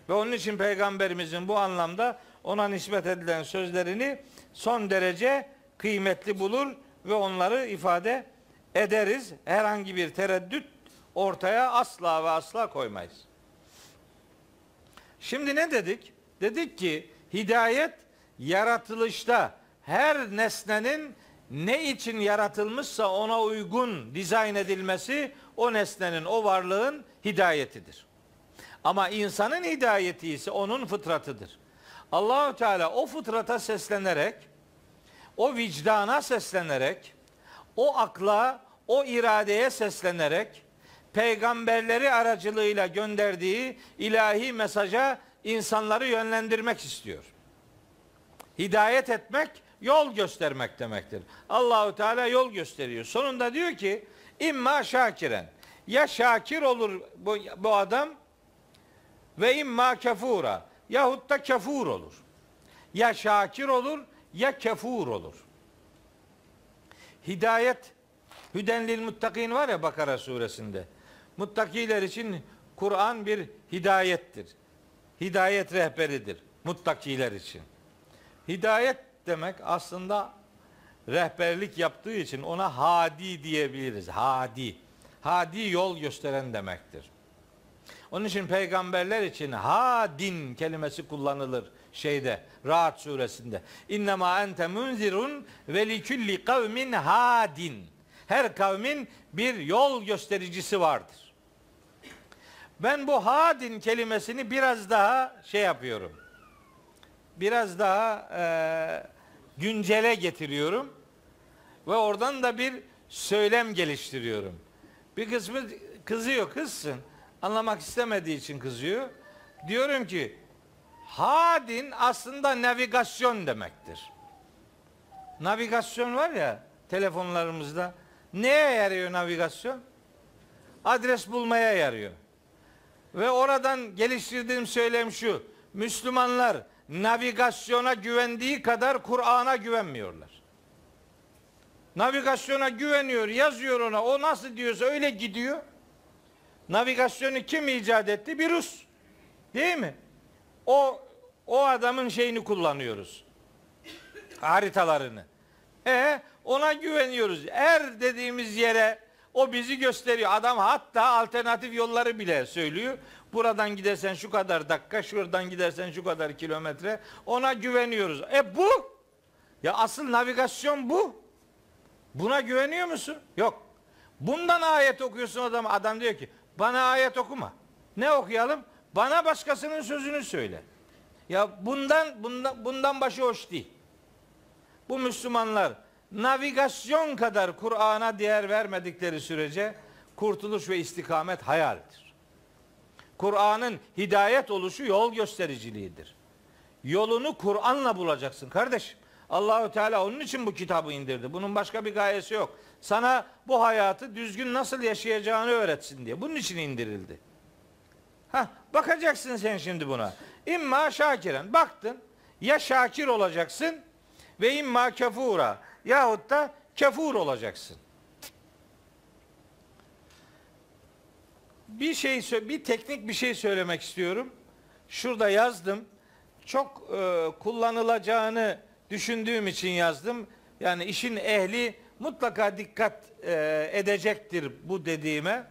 Ve onun için peygamberimizin bu anlamda ona nispet edilen sözlerini son derece kıymetli bulur ve onları ifade ederiz. Herhangi bir tereddüt ortaya asla ve asla koymayız. Şimdi ne dedik? Dedik ki hidayet yaratılışta her nesnenin ne için yaratılmışsa ona uygun dizayn edilmesi o nesnenin, o varlığın hidayetidir. Ama insanın hidayeti ise onun fıtratıdır. Allahu Teala o fıtrata seslenerek, o vicdana seslenerek, o akla, o iradeye seslenerek peygamberleri aracılığıyla gönderdiği ilahi mesaja insanları yönlendirmek istiyor. Hidayet etmek yol göstermek demektir. Allahu Teala yol gösteriyor. Sonunda diyor ki imma şakiren. Ya şakir olur bu, bu adam ve imma kefura yahut da kefur olur. Ya şakir olur ya kefur olur. Hidayet Hüdenlil muttakin var ya Bakara suresinde. Muttakiler için Kur'an bir hidayettir. Hidayet rehberidir muttakiler için. Hidayet demek aslında rehberlik yaptığı için ona hadi diyebiliriz. Hadi. Hadi yol gösteren demektir. Onun için peygamberler için hadin kelimesi kullanılır şeyde Rahat suresinde. İnnemâ ente munzirun ve likulli kavmin hadin. Her kavmin bir yol göstericisi vardır. Ben bu hadin kelimesini biraz daha şey yapıyorum. Biraz daha e, güncele getiriyorum. Ve oradan da bir söylem geliştiriyorum. Bir kısmı kızıyor, kızsın. Anlamak istemediği için kızıyor. Diyorum ki hadin aslında navigasyon demektir. Navigasyon var ya telefonlarımızda. Neye yarıyor navigasyon? Adres bulmaya yarıyor. Ve oradan geliştirdiğim söylem şu. Müslümanlar navigasyona güvendiği kadar Kur'an'a güvenmiyorlar. Navigasyona güveniyor, yazıyor ona. O nasıl diyorsa öyle gidiyor. Navigasyonu kim icat etti? Bir Rus. Değil mi? O o adamın şeyini kullanıyoruz. Haritalarını. E ona güveniyoruz. Er dediğimiz yere o bizi gösteriyor. Adam hatta alternatif yolları bile söylüyor. Buradan gidersen şu kadar dakika, şuradan gidersen şu kadar kilometre. Ona güveniyoruz. E bu. Ya asıl navigasyon bu. Buna güveniyor musun? Yok. Bundan ayet okuyorsun adam. Adam diyor ki bana ayet okuma. Ne okuyalım? Bana başkasının sözünü söyle. Ya bundan bundan bundan başı hoş değil. Bu Müslümanlar navigasyon kadar Kur'an'a değer vermedikleri sürece kurtuluş ve istikamet hayaldir. Kur'an'ın hidayet oluşu yol göstericiliğidir. Yolunu Kur'an'la bulacaksın kardeşim. Allahü Teala onun için bu kitabı indirdi. Bunun başka bir gayesi yok. Sana bu hayatı düzgün nasıl yaşayacağını öğretsin diye. Bunun için indirildi. Ha, bakacaksın sen şimdi buna. İmma şakiren. Baktın. Ya şakir olacaksın ve imma kefura yahut da kefur olacaksın. Bir şey bir teknik bir şey söylemek istiyorum. Şurada yazdım. Çok e, kullanılacağını düşündüğüm için yazdım. Yani işin ehli mutlaka dikkat e, edecektir bu dediğime.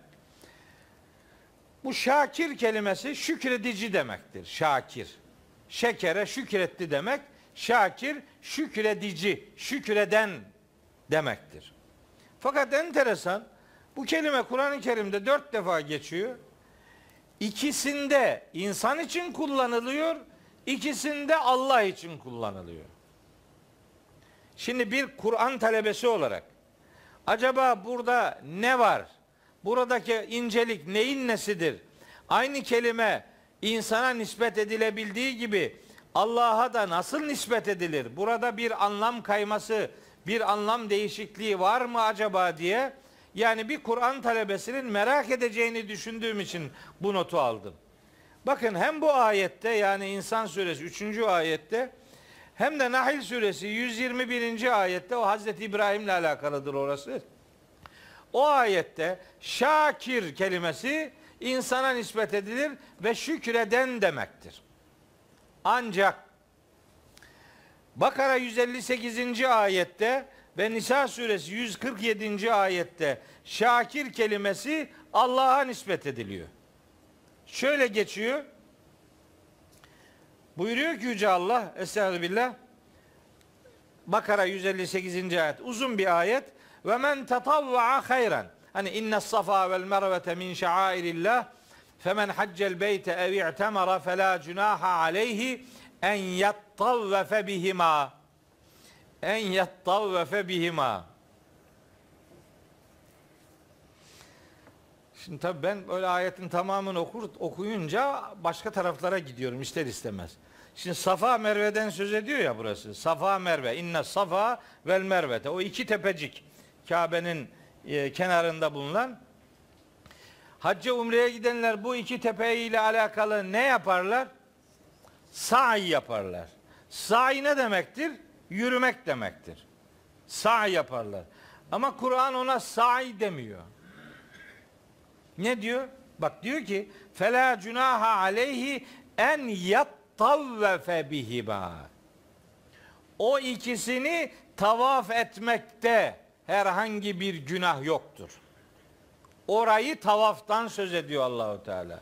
Bu şakir kelimesi şükredici demektir. Şakir. Şekere şükretti demek. Şakir şükredici, şükreden demektir. Fakat enteresan bu kelime Kur'an-ı Kerim'de dört defa geçiyor. İkisinde insan için kullanılıyor, ikisinde Allah için kullanılıyor. Şimdi bir Kur'an talebesi olarak acaba burada ne var? Buradaki incelik neyin nesidir? Aynı kelime insana nispet edilebildiği gibi Allah'a da nasıl nispet edilir? Burada bir anlam kayması, bir anlam değişikliği var mı acaba diye yani bir Kur'an talebesinin merak edeceğini düşündüğüm için bu notu aldım. Bakın hem bu ayette yani İnsan suresi 3. ayette hem de Nahil suresi 121. ayette o Hazreti İbrahim'le alakalıdır orası. O ayette şakir kelimesi insana nispet edilir ve şükreden demektir. Ancak Bakara 158. ayette ve Nisa suresi 147. ayette şakir kelimesi Allah'a nispet ediliyor. Şöyle geçiyor. Buyuruyor ki Yüce Allah Estağfirullah Bakara 158. ayet uzun bir ayet ve men tetavva hayran hani inne safa vel mervete min şairillah femen haccel beyte ev i'temara fela cunaha aleyhi en yattavvefe bihima en yattavvefe bihima Şimdi tabii ben öyle ayetin tamamını okur, okuyunca başka taraflara gidiyorum ister istemez. Şimdi Safa Merve'den söz ediyor ya burası. Safa Merve. İnne Safa vel Mervete. O iki tepecik Kabe'nin e, kenarında bulunan Hacca umreye gidenler bu iki tepe ile alakalı ne yaparlar? Sa'i yaparlar. Sa'i ne demektir? Yürümek demektir. Sa'i yaparlar. Ama Kur'an ona sa'i demiyor. Ne diyor? Bak diyor ki fela cunaha aleyhi en yattavvefe bihima. O ikisini tavaf etmekte herhangi bir günah yoktur. Orayı tavaftan söz ediyor Allahu Teala.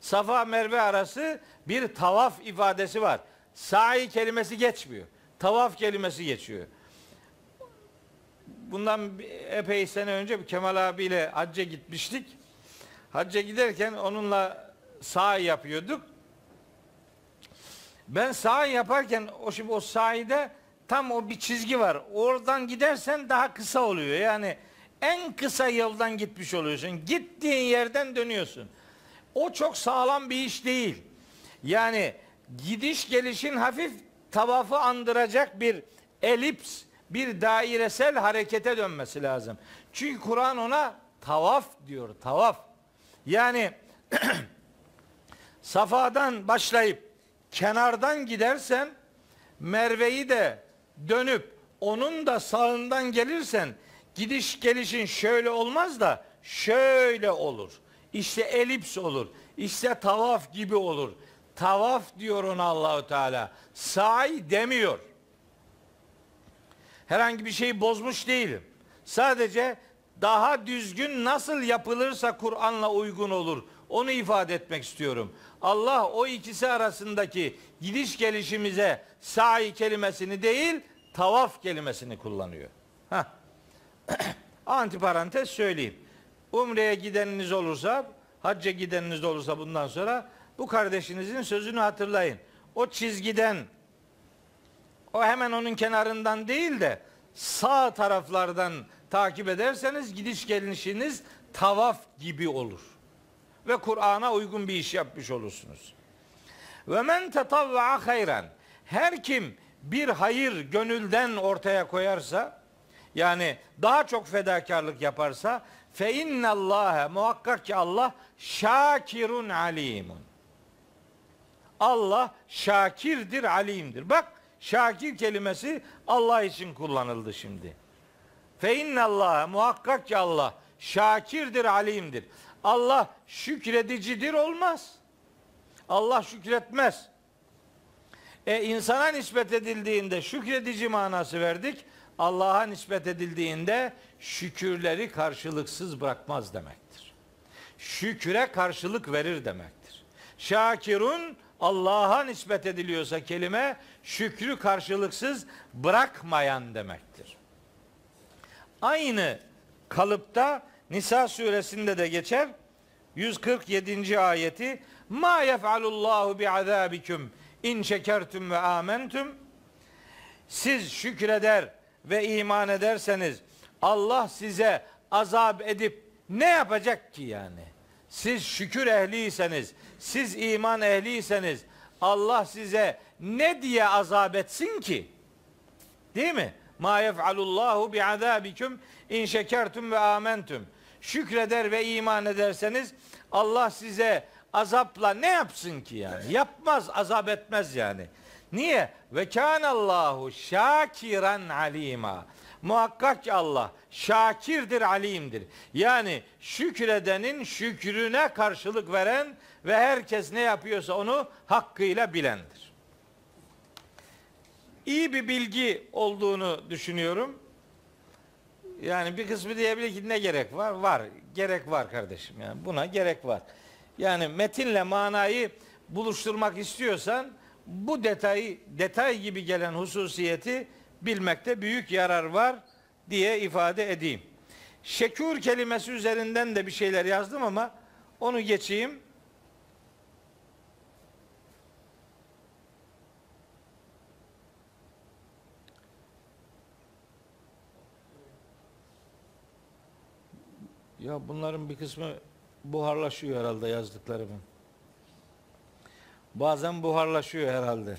Safa Merve arası bir tavaf ifadesi var. Sa'i kelimesi geçmiyor. Tavaf kelimesi geçiyor. Bundan epey sene önce Kemal abiyle hacca gitmiştik. Hacca giderken onunla sağ yapıyorduk. Ben sağ yaparken o şimdi o sahide tam o bir çizgi var. Oradan gidersen daha kısa oluyor. Yani en kısa yoldan gitmiş oluyorsun. Gittiğin yerden dönüyorsun. O çok sağlam bir iş değil. Yani gidiş gelişin hafif tavafı andıracak bir elips, bir dairesel harekete dönmesi lazım. Çünkü Kur'an ona tavaf diyor, tavaf. Yani Safa'dan başlayıp kenardan gidersen Merve'yi de dönüp onun da sağından gelirsen gidiş gelişin şöyle olmaz da şöyle olur. İşte elips olur. İşte tavaf gibi olur. Tavaf diyor ona Allahu Teala. Sa'i demiyor. Herhangi bir şeyi bozmuş değilim. Sadece daha düzgün nasıl yapılırsa Kur'an'la uygun olur. Onu ifade etmek istiyorum. Allah o ikisi arasındaki gidiş gelişimize sa'i kelimesini değil, tavaf kelimesini kullanıyor. Heh. Antiparantez söyleyeyim. Umre'ye gideniniz olursa, hacca gideniniz olursa bundan sonra bu kardeşinizin sözünü hatırlayın. O çizgiden, o hemen onun kenarından değil de sağ taraflardan takip ederseniz gidiş gelişiniz tavaf gibi olur. Ve Kur'an'a uygun bir iş yapmış olursunuz. Ve men tetavva hayran. Her kim bir hayır gönülden ortaya koyarsa yani daha çok fedakarlık yaparsa fe innallâhe muhakkak ki Allah şakirun alimun. Allah şakirdir, alimdir. Bak şakir kelimesi Allah için kullanıldı şimdi. Fe innallâhe muhakkak ki Allah şakirdir, alimdir. Allah şükredicidir olmaz. Allah şükretmez. E insana nispet edildiğinde şükredici manası verdik. Allah'a nispet edildiğinde şükürleri karşılıksız bırakmaz demektir. Şüküre karşılık verir demektir. Şakirun Allah'a nispet ediliyorsa kelime şükrü karşılıksız bırakmayan demektir. Aynı kalıpta Nisa suresinde de geçer. 147. ayeti Ma yef'alullahu bi azabikum in şekertum ve amentum siz şükreder ve iman ederseniz Allah size azap edip ne yapacak ki yani? Siz şükür ehliyseniz, siz iman ehliyseniz Allah size ne diye azap etsin ki? Değil mi? Ma yef'alullahu bi azabikum in şekertum ve amentum. Şükreder ve iman ederseniz Allah size azapla ne yapsın ki yani? Yapmaz, azap etmez yani. Niye? Ve kânallahu şakiran alima. Muhakkak ki Allah şakirdir, alimdir. Yani şükredenin şükrüne karşılık veren ve herkes ne yapıyorsa onu hakkıyla bilendir. İyi bir bilgi olduğunu düşünüyorum. Yani bir kısmı diyebilir ki ne gerek var? Var. Gerek var kardeşim. Yani buna gerek var. Yani metinle manayı buluşturmak istiyorsan bu detayı detay gibi gelen hususiyeti bilmekte büyük yarar var diye ifade edeyim. Şekur kelimesi üzerinden de bir şeyler yazdım ama onu geçeyim. Ya bunların bir kısmı buharlaşıyor herhalde yazdıklarımın. Bazen buharlaşıyor herhalde.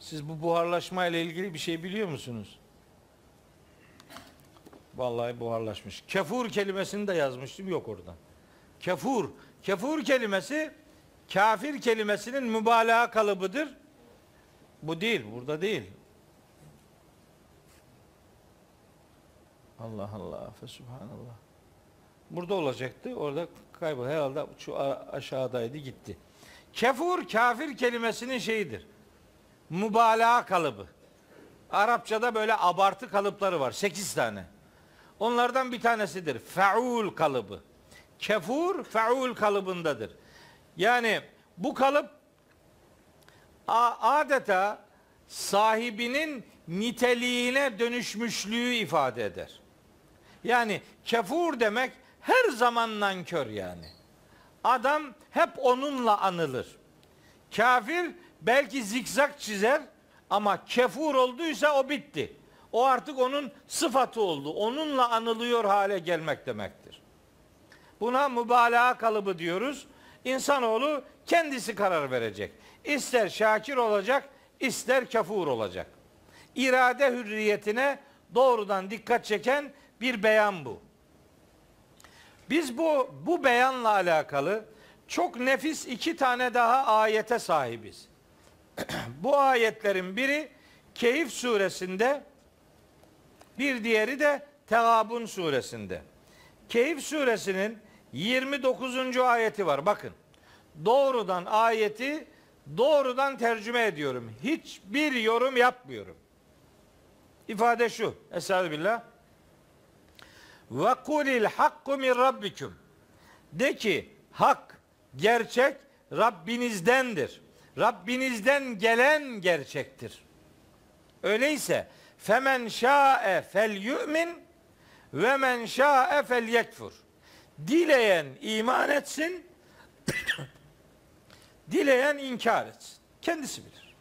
Siz bu buharlaşma ile ilgili bir şey biliyor musunuz? Vallahi buharlaşmış. Kefur kelimesini de yazmıştım yok orada. Kefur. Kefur kelimesi kafir kelimesinin mübalağa kalıbıdır. Bu değil, burada değil. Allah Allah, fesubhanallah. Burada olacaktı, orada kayboldu. Herhalde şu aşağıdaydı, gitti. Kefur, kafir kelimesinin şeyidir. Mübalağa kalıbı. Arapçada böyle abartı kalıpları var. Sekiz tane. Onlardan bir tanesidir. Feul kalıbı. Kefur, feul kalıbındadır. Yani bu kalıp adeta sahibinin niteliğine dönüşmüşlüğü ifade eder. Yani kefur demek her zaman nankör yani. Adam hep onunla anılır. Kafir belki zikzak çizer ama kefur olduysa o bitti. O artık onun sıfatı oldu. Onunla anılıyor hale gelmek demektir. Buna mübalağa kalıbı diyoruz. İnsanoğlu kendisi karar verecek. İster şakir olacak, ister kafur olacak. İrade hürriyetine doğrudan dikkat çeken bir beyan bu. Biz bu bu beyanla alakalı çok nefis iki tane daha ayete sahibiz. bu ayetlerin biri Keyif suresinde bir diğeri de Tegabun suresinde. Keyif suresinin 29. ayeti var. Bakın. Doğrudan ayeti doğrudan tercüme ediyorum. Hiçbir yorum yapmıyorum. İfade şu. Estağfirullah. Ve kulil hakku min rabbikum. De ki hak, gerçek Rabbinizdendir. Rabbinizden gelen gerçektir. Öyleyse femen şa'e fel yu'min ve men şa'e fel yekfur. Dileyen iman etsin, dileyen inkar etsin. Kendisi bilir.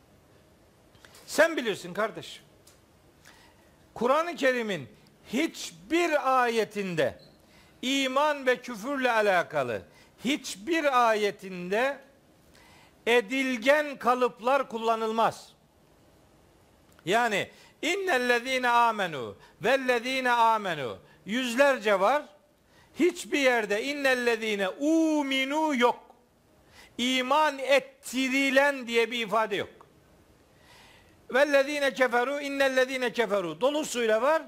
Sen bilirsin kardeşim. Kur'an-ı Kerim'in hiçbir ayetinde iman ve küfürle alakalı hiçbir ayetinde edilgen kalıplar kullanılmaz. Yani innellezine amenu vellezine amenu yüzlerce var. Hiçbir yerde innellezine uminu yok. İman ettirilen diye bir ifade yok. Vellezine keferu innellezine keferu dolusuyla var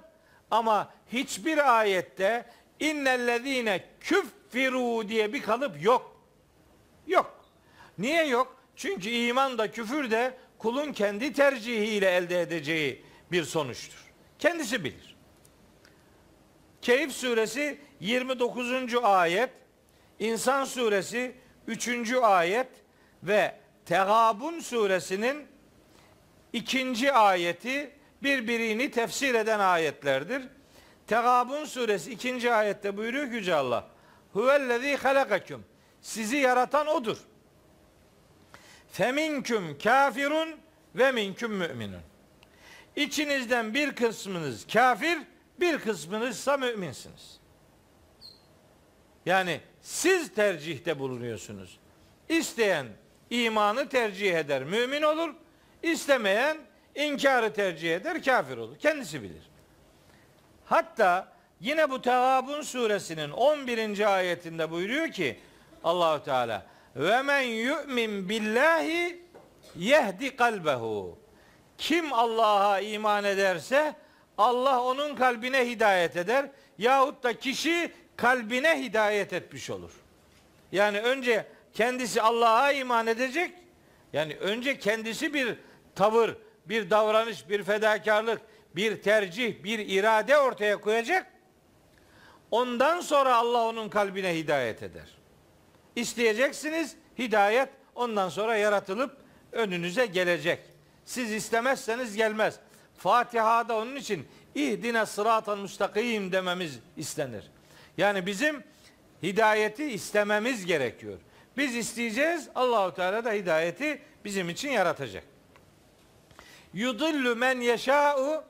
ama hiçbir ayette innellezine küffiru diye bir kalıp yok. Yok. Niye yok? Çünkü iman da küfür de kulun kendi tercihiyle elde edeceği bir sonuçtur. Kendisi bilir. Keyif suresi 29. ayet, İnsan suresi 3. ayet ve Tegabun suresinin ikinci ayeti birbirini tefsir eden ayetlerdir. Tegabun suresi ikinci ayette buyuruyor ki Yüce Allah. Huvellezî halakaküm. Sizi yaratan odur. Feminküm kafirun ve minküm müminun. İçinizden bir kısmınız kafir, bir kısmınız ise müminsiniz. Yani siz tercihte bulunuyorsunuz. İsteyen imanı tercih eder, mümin olur. İstemeyen inkarı tercih eder, kafir olur. Kendisi bilir. Hatta yine bu Tehabun suresinin 11. ayetinde buyuruyor ki Allahu Teala ve men yu'min billahi yehdi kalbehu. Kim Allah'a iman ederse Allah onun kalbine hidayet eder yahut da kişi kalbine hidayet etmiş olur. Yani önce kendisi Allah'a iman edecek. Yani önce kendisi bir tavır, bir davranış, bir fedakarlık, bir tercih, bir irade ortaya koyacak. Ondan sonra Allah onun kalbine hidayet eder. İsteyeceksiniz hidayet ondan sonra yaratılıp önünüze gelecek. Siz istemezseniz gelmez. Fatiha'da onun için ihdine sıratan müstakim dememiz istenir. Yani bizim hidayeti istememiz gerekiyor. Biz isteyeceğiz. Allahu Teala da hidayeti bizim için yaratacak. Yudillu men yeşâ'u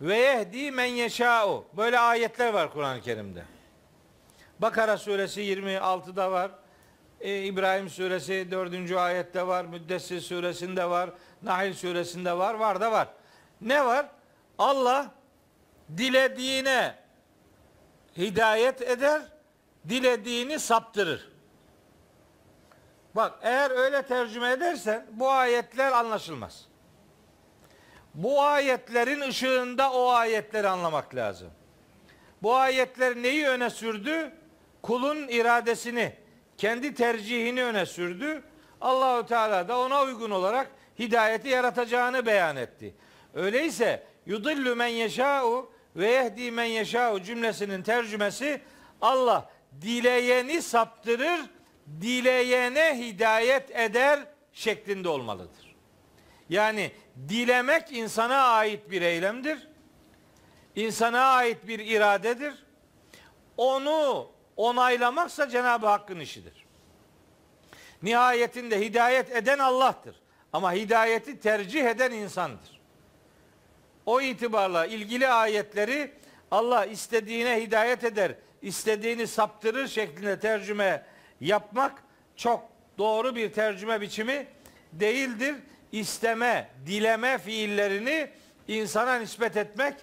ve yehdi men yeşâ'u. Böyle ayetler var Kur'an-ı Kerim'de. Bakara suresi 26'da var. Ee, İbrahim suresi 4. ayette var. Müddessir suresinde var. Nahil suresinde var. Var da var. Ne var? Allah dilediğine hidayet eder, dilediğini saptırır. Bak eğer öyle tercüme edersen bu ayetler anlaşılmaz. Bu ayetlerin ışığında o ayetleri anlamak lazım. Bu ayetler neyi öne sürdü? Kulun iradesini, kendi tercihini öne sürdü. Allahu Teala da ona uygun olarak hidayeti yaratacağını beyan etti. Öyleyse yudillu men yeşâ'u ve yehdi men yeşâ'u cümlesinin tercümesi Allah dileyeni saptırır, dileyene hidayet eder şeklinde olmalıdır. Yani dilemek insana ait bir eylemdir. İnsana ait bir iradedir. Onu onaylamaksa Cenab-ı Hakk'ın işidir. Nihayetinde hidayet eden Allah'tır. Ama hidayeti tercih eden insandır. O itibarla ilgili ayetleri Allah istediğine hidayet eder, istediğini saptırır şeklinde tercüme yapmak çok doğru bir tercüme biçimi değildir. İsteme, dileme fiillerini insana nispet etmek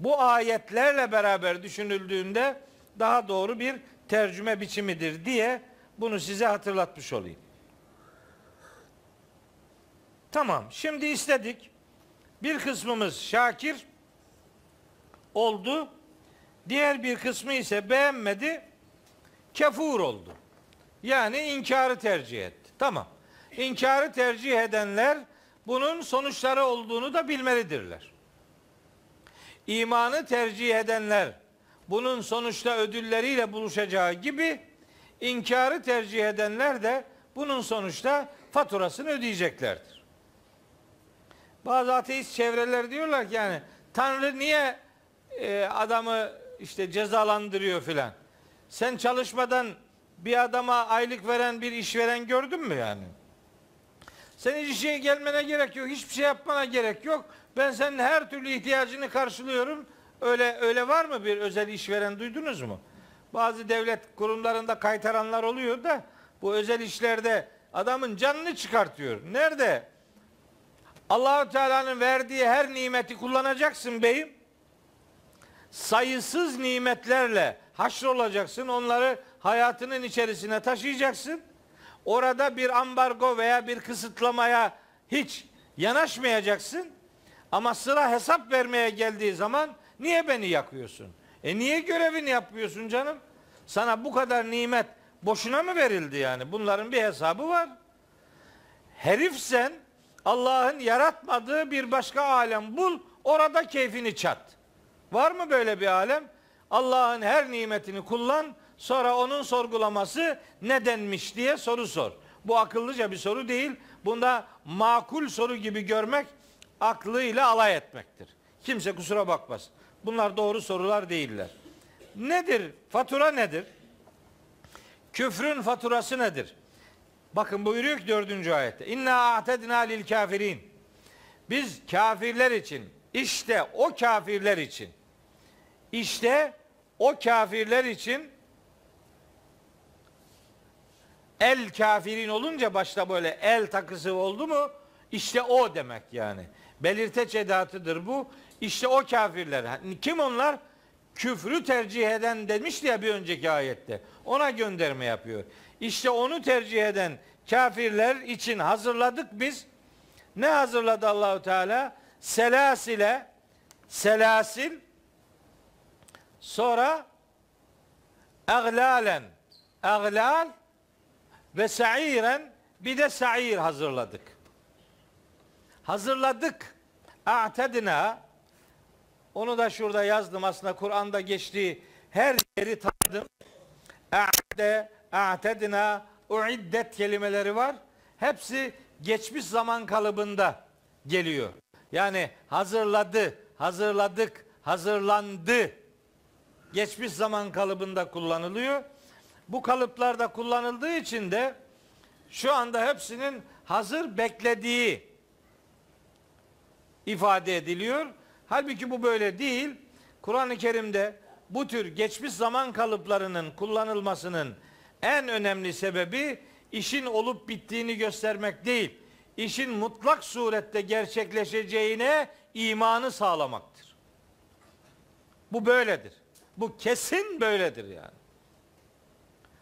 bu ayetlerle beraber düşünüldüğünde daha doğru bir tercüme biçimidir diye bunu size hatırlatmış olayım. Tamam. Şimdi istedik. Bir kısmımız şakir oldu. Diğer bir kısmı ise beğenmedi. Kefur oldu. Yani inkarı tercih etti. Tamam. İnkarı tercih edenler bunun sonuçları olduğunu da bilmelidirler. İmanı tercih edenler bunun sonuçta ödülleriyle buluşacağı gibi inkarı tercih edenler de bunun sonuçta faturasını ödeyeceklerdir. Bazı ateist çevreler diyorlar ki yani Tanrı niye e, adamı işte cezalandırıyor filan. Sen çalışmadan bir adama aylık veren bir işveren gördün mü yani? Sen hiç şeye gelmene gerek yok. Hiçbir şey yapmana gerek yok. Ben senin her türlü ihtiyacını karşılıyorum. Öyle öyle var mı bir özel işveren duydunuz mu? Bazı devlet kurumlarında kaytaranlar oluyor da bu özel işlerde adamın canını çıkartıyor. Nerede? Allahu Teala'nın verdiği her nimeti kullanacaksın beyim. Sayısız nimetlerle haşrolacaksın. Onları hayatının içerisine taşıyacaksın. Orada bir ambargo veya bir kısıtlamaya hiç yanaşmayacaksın. Ama sıra hesap vermeye geldiği zaman niye beni yakıyorsun? E niye görevini yapıyorsun canım? Sana bu kadar nimet boşuna mı verildi yani? Bunların bir hesabı var. Herif sen Allah'ın yaratmadığı bir başka alem bul, orada keyfini çat. Var mı böyle bir alem? Allah'ın her nimetini kullan, sonra onun sorgulaması nedenmiş diye soru sor. Bu akıllıca bir soru değil. Bunda makul soru gibi görmek aklıyla alay etmektir. Kimse kusura bakmaz. Bunlar doğru sorular değiller. Nedir? Fatura nedir? Küfrün faturası nedir? Bakın buyuruyor ki dördüncü ayette. İnna a'tedna lil kafirin. Biz kafirler için, işte o kafirler için, işte o kafirler için el kafirin olunca başta böyle el takısı oldu mu işte o demek yani. Belirteç edatıdır bu. İşte o kafirler. Kim onlar? Küfrü tercih eden demişti ya bir önceki ayette. Ona gönderme yapıyor. İşte onu tercih eden kafirler için hazırladık biz. Ne hazırladı Allahu Teala? Selasile selasil sonra aglalen aglal ve sa'iren bir de sa'ir hazırladık. Hazırladık. A'tedina onu da şurada yazdım aslında Kur'an'da geçtiği her yeri tanıdım. A'te, a'tedina, uiddet kelimeleri var. Hepsi geçmiş zaman kalıbında geliyor. Yani hazırladı, hazırladık, hazırlandı. Geçmiş zaman kalıbında kullanılıyor. Bu kalıplarda kullanıldığı için de şu anda hepsinin hazır beklediği ifade ediliyor. Halbuki bu böyle değil. Kur'an-ı Kerim'de bu tür geçmiş zaman kalıplarının kullanılmasının en önemli sebebi işin olup bittiğini göstermek değil. İşin mutlak surette gerçekleşeceğine imanı sağlamaktır. Bu böyledir. Bu kesin böyledir yani.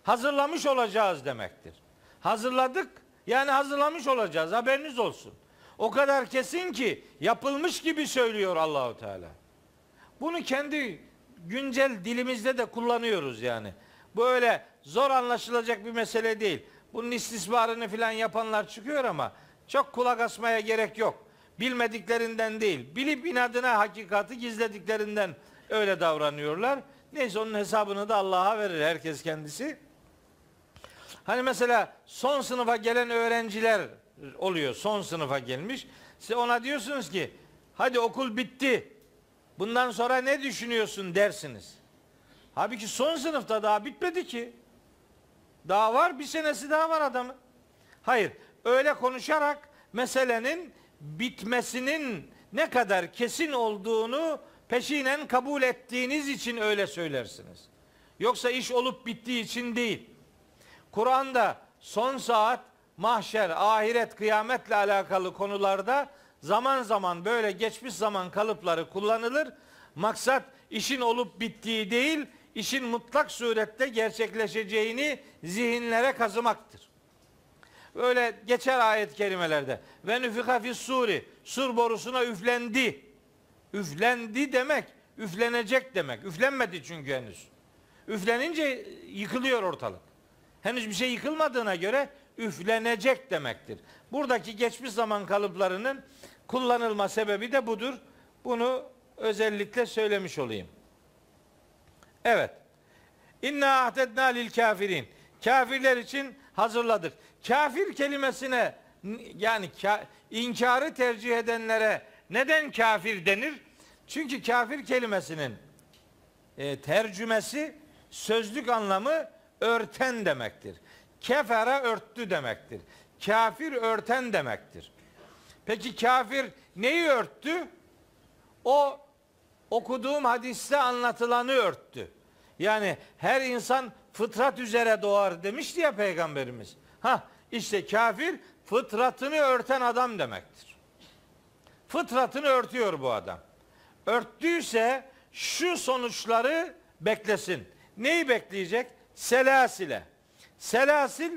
Hazırlamış olacağız demektir. Hazırladık yani hazırlamış olacağız haberiniz olsun. O kadar kesin ki yapılmış gibi söylüyor Allahu Teala. Bunu kendi güncel dilimizde de kullanıyoruz yani. Bu öyle zor anlaşılacak bir mesele değil. Bunun istismarını filan yapanlar çıkıyor ama çok kulak asmaya gerek yok. Bilmediklerinden değil, bilip inadına hakikati gizlediklerinden öyle davranıyorlar. Neyse onun hesabını da Allah'a verir herkes kendisi. Hani mesela son sınıfa gelen öğrenciler oluyor. Son sınıfa gelmiş. Size ona diyorsunuz ki hadi okul bitti. Bundan sonra ne düşünüyorsun dersiniz. Halbuki son sınıfta daha bitmedi ki. Daha var bir senesi daha var adamın. Hayır öyle konuşarak meselenin bitmesinin ne kadar kesin olduğunu peşinen kabul ettiğiniz için öyle söylersiniz. Yoksa iş olup bittiği için değil. Kur'an'da son saat, mahşer, ahiret, kıyametle alakalı konularda zaman zaman böyle geçmiş zaman kalıpları kullanılır. Maksat işin olup bittiği değil, işin mutlak surette gerçekleşeceğini zihinlere kazımaktır. Böyle geçer ayet kelimelerde. Ve nüfika fis suri. Sur borusuna üflendi. Üflendi demek, üflenecek demek. Üflenmedi çünkü henüz. Üflenince yıkılıyor ortalık. Henüz bir şey yıkılmadığına göre üflenecek demektir. Buradaki geçmiş zaman kalıplarının kullanılma sebebi de budur. Bunu özellikle söylemiş olayım. Evet. İnna ahdedna lil kafirin. Kafirler için hazırladık. Kafir kelimesine yani ka, inkarı tercih edenlere neden kafir denir? Çünkü kafir kelimesinin e, tercümesi sözlük anlamı örten demektir. Kefere örttü demektir. kafir örten demektir. Peki kafir neyi örttü? O okuduğum hadiste anlatılanı örttü. Yani her insan fıtrat üzere doğar demişti ya peygamberimiz. Ha işte kafir fıtratını örten adam demektir. Fıtratını örtüyor bu adam. Örttüyse şu sonuçları beklesin. Neyi bekleyecek? Selasile. Selasil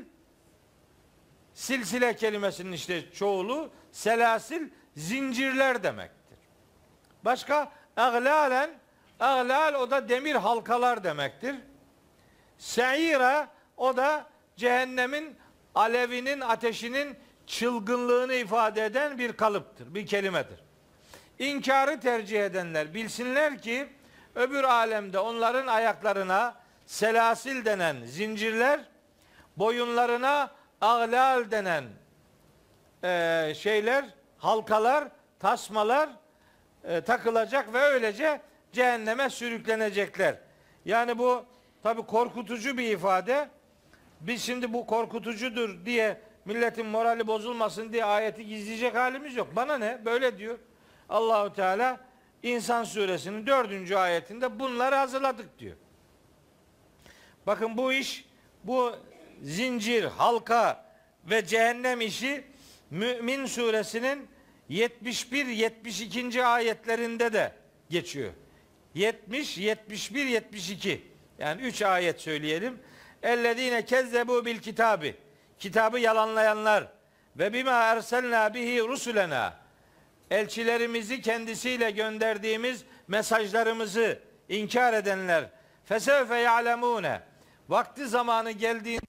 silsile kelimesinin işte çoğulu selasil zincirler demektir. Başka aglalen aglal o da demir halkalar demektir. Seira o da cehennemin alevinin ateşinin çılgınlığını ifade eden bir kalıptır, bir kelimedir. İnkarı tercih edenler bilsinler ki öbür alemde onların ayaklarına selasil denen zincirler, boyunlarına aglal denen e, şeyler, halkalar, tasmalar e, takılacak ve öylece cehenneme sürüklenecekler. Yani bu tabi korkutucu bir ifade. Biz şimdi bu korkutucudur diye milletin morali bozulmasın diye ayeti gizleyecek halimiz yok. Bana ne? Böyle diyor. Allahu Teala İnsan suresinin dördüncü ayetinde bunları hazırladık diyor. Bakın bu iş bu zincir, halka ve cehennem işi Mümin suresinin 71-72. ayetlerinde de geçiyor. 70, 71, 72. Yani 3 ayet söyleyelim. Ellezine kezzebu bil kitabi. Kitabı yalanlayanlar ve bima erselna bihi rusulena. Elçilerimizi kendisiyle gönderdiğimiz mesajlarımızı inkar edenler fesevfe ya'lemune. Vakti zamanı geldiğinde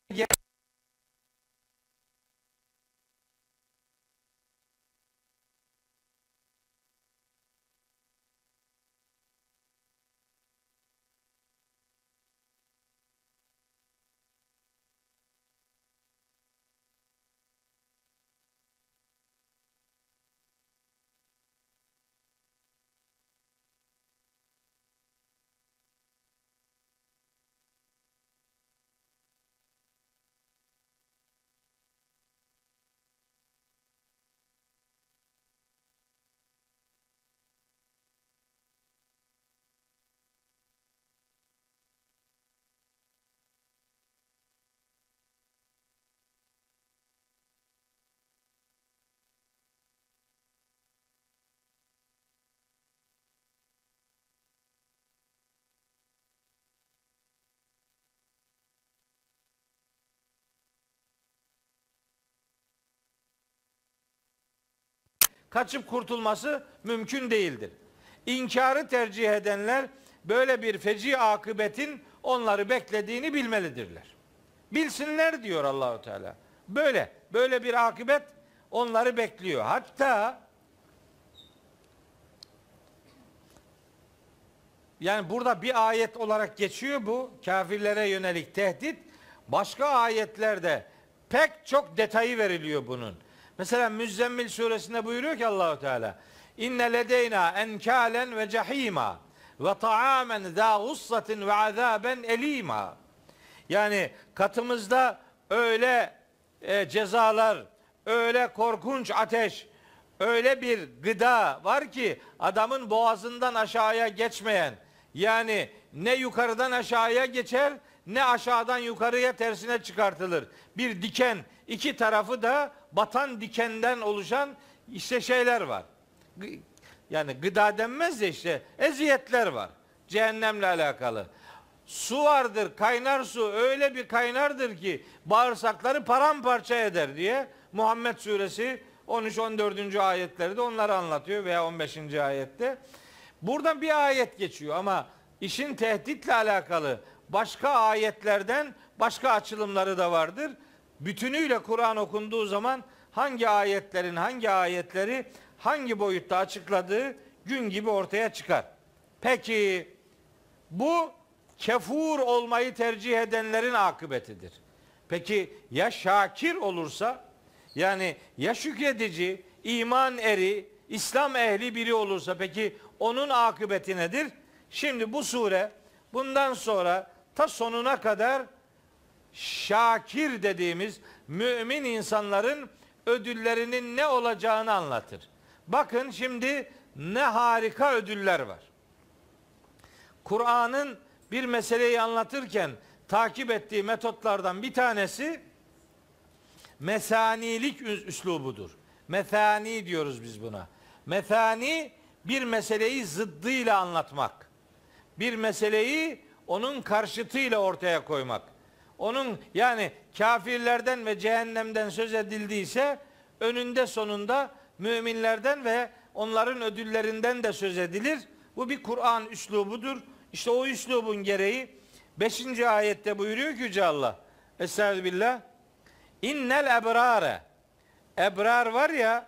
kaçıp kurtulması mümkün değildir. İnkarı tercih edenler böyle bir feci akıbetin onları beklediğini bilmelidirler. Bilsinler diyor Allahu Teala. Böyle böyle bir akıbet onları bekliyor. Hatta yani burada bir ayet olarak geçiyor bu kafirlere yönelik tehdit. Başka ayetlerde pek çok detayı veriliyor bunun. Mesela Müzzemmil suresinde buyuruyor ki Allahu Teala İnne ledeyna enkalen ve cehima ve taamen za gussatin ve azaben elima. Yani katımızda öyle e, cezalar, öyle korkunç ateş, öyle bir gıda var ki adamın boğazından aşağıya geçmeyen, yani ne yukarıdan aşağıya geçer ne aşağıdan yukarıya tersine çıkartılır. Bir diken iki tarafı da batan dikenden oluşan işte şeyler var. Yani gıda denmez de işte eziyetler var. Cehennemle alakalı. Su vardır, kaynar su öyle bir kaynardır ki bağırsakları paramparça eder diye Muhammed suresi 13-14. ayetleri de onları anlatıyor veya 15. ayette. Buradan bir ayet geçiyor ama işin tehditle alakalı başka ayetlerden başka açılımları da vardır bütünüyle Kur'an okunduğu zaman hangi ayetlerin hangi ayetleri hangi boyutta açıkladığı gün gibi ortaya çıkar. Peki bu kefur olmayı tercih edenlerin akıbetidir. Peki ya şakir olursa yani ya şükredici, iman eri, İslam ehli biri olursa peki onun akıbeti nedir? Şimdi bu sure bundan sonra ta sonuna kadar şakir dediğimiz mümin insanların ödüllerinin ne olacağını anlatır. Bakın şimdi ne harika ödüller var. Kur'an'ın bir meseleyi anlatırken takip ettiği metotlardan bir tanesi mesanilik üslubudur. Methani diyoruz biz buna. Methani bir meseleyi zıddıyla anlatmak. Bir meseleyi onun karşıtıyla ortaya koymak. Onun yani kafirlerden ve cehennemden söz edildiyse önünde sonunda müminlerden ve onların ödüllerinden de söz edilir. Bu bir Kur'an üslubudur. İşte o üslubun gereği 5. ayette buyuruyor ki Yüce Allah. Estağfirullah. İnnel ebrare. Ebrar var ya.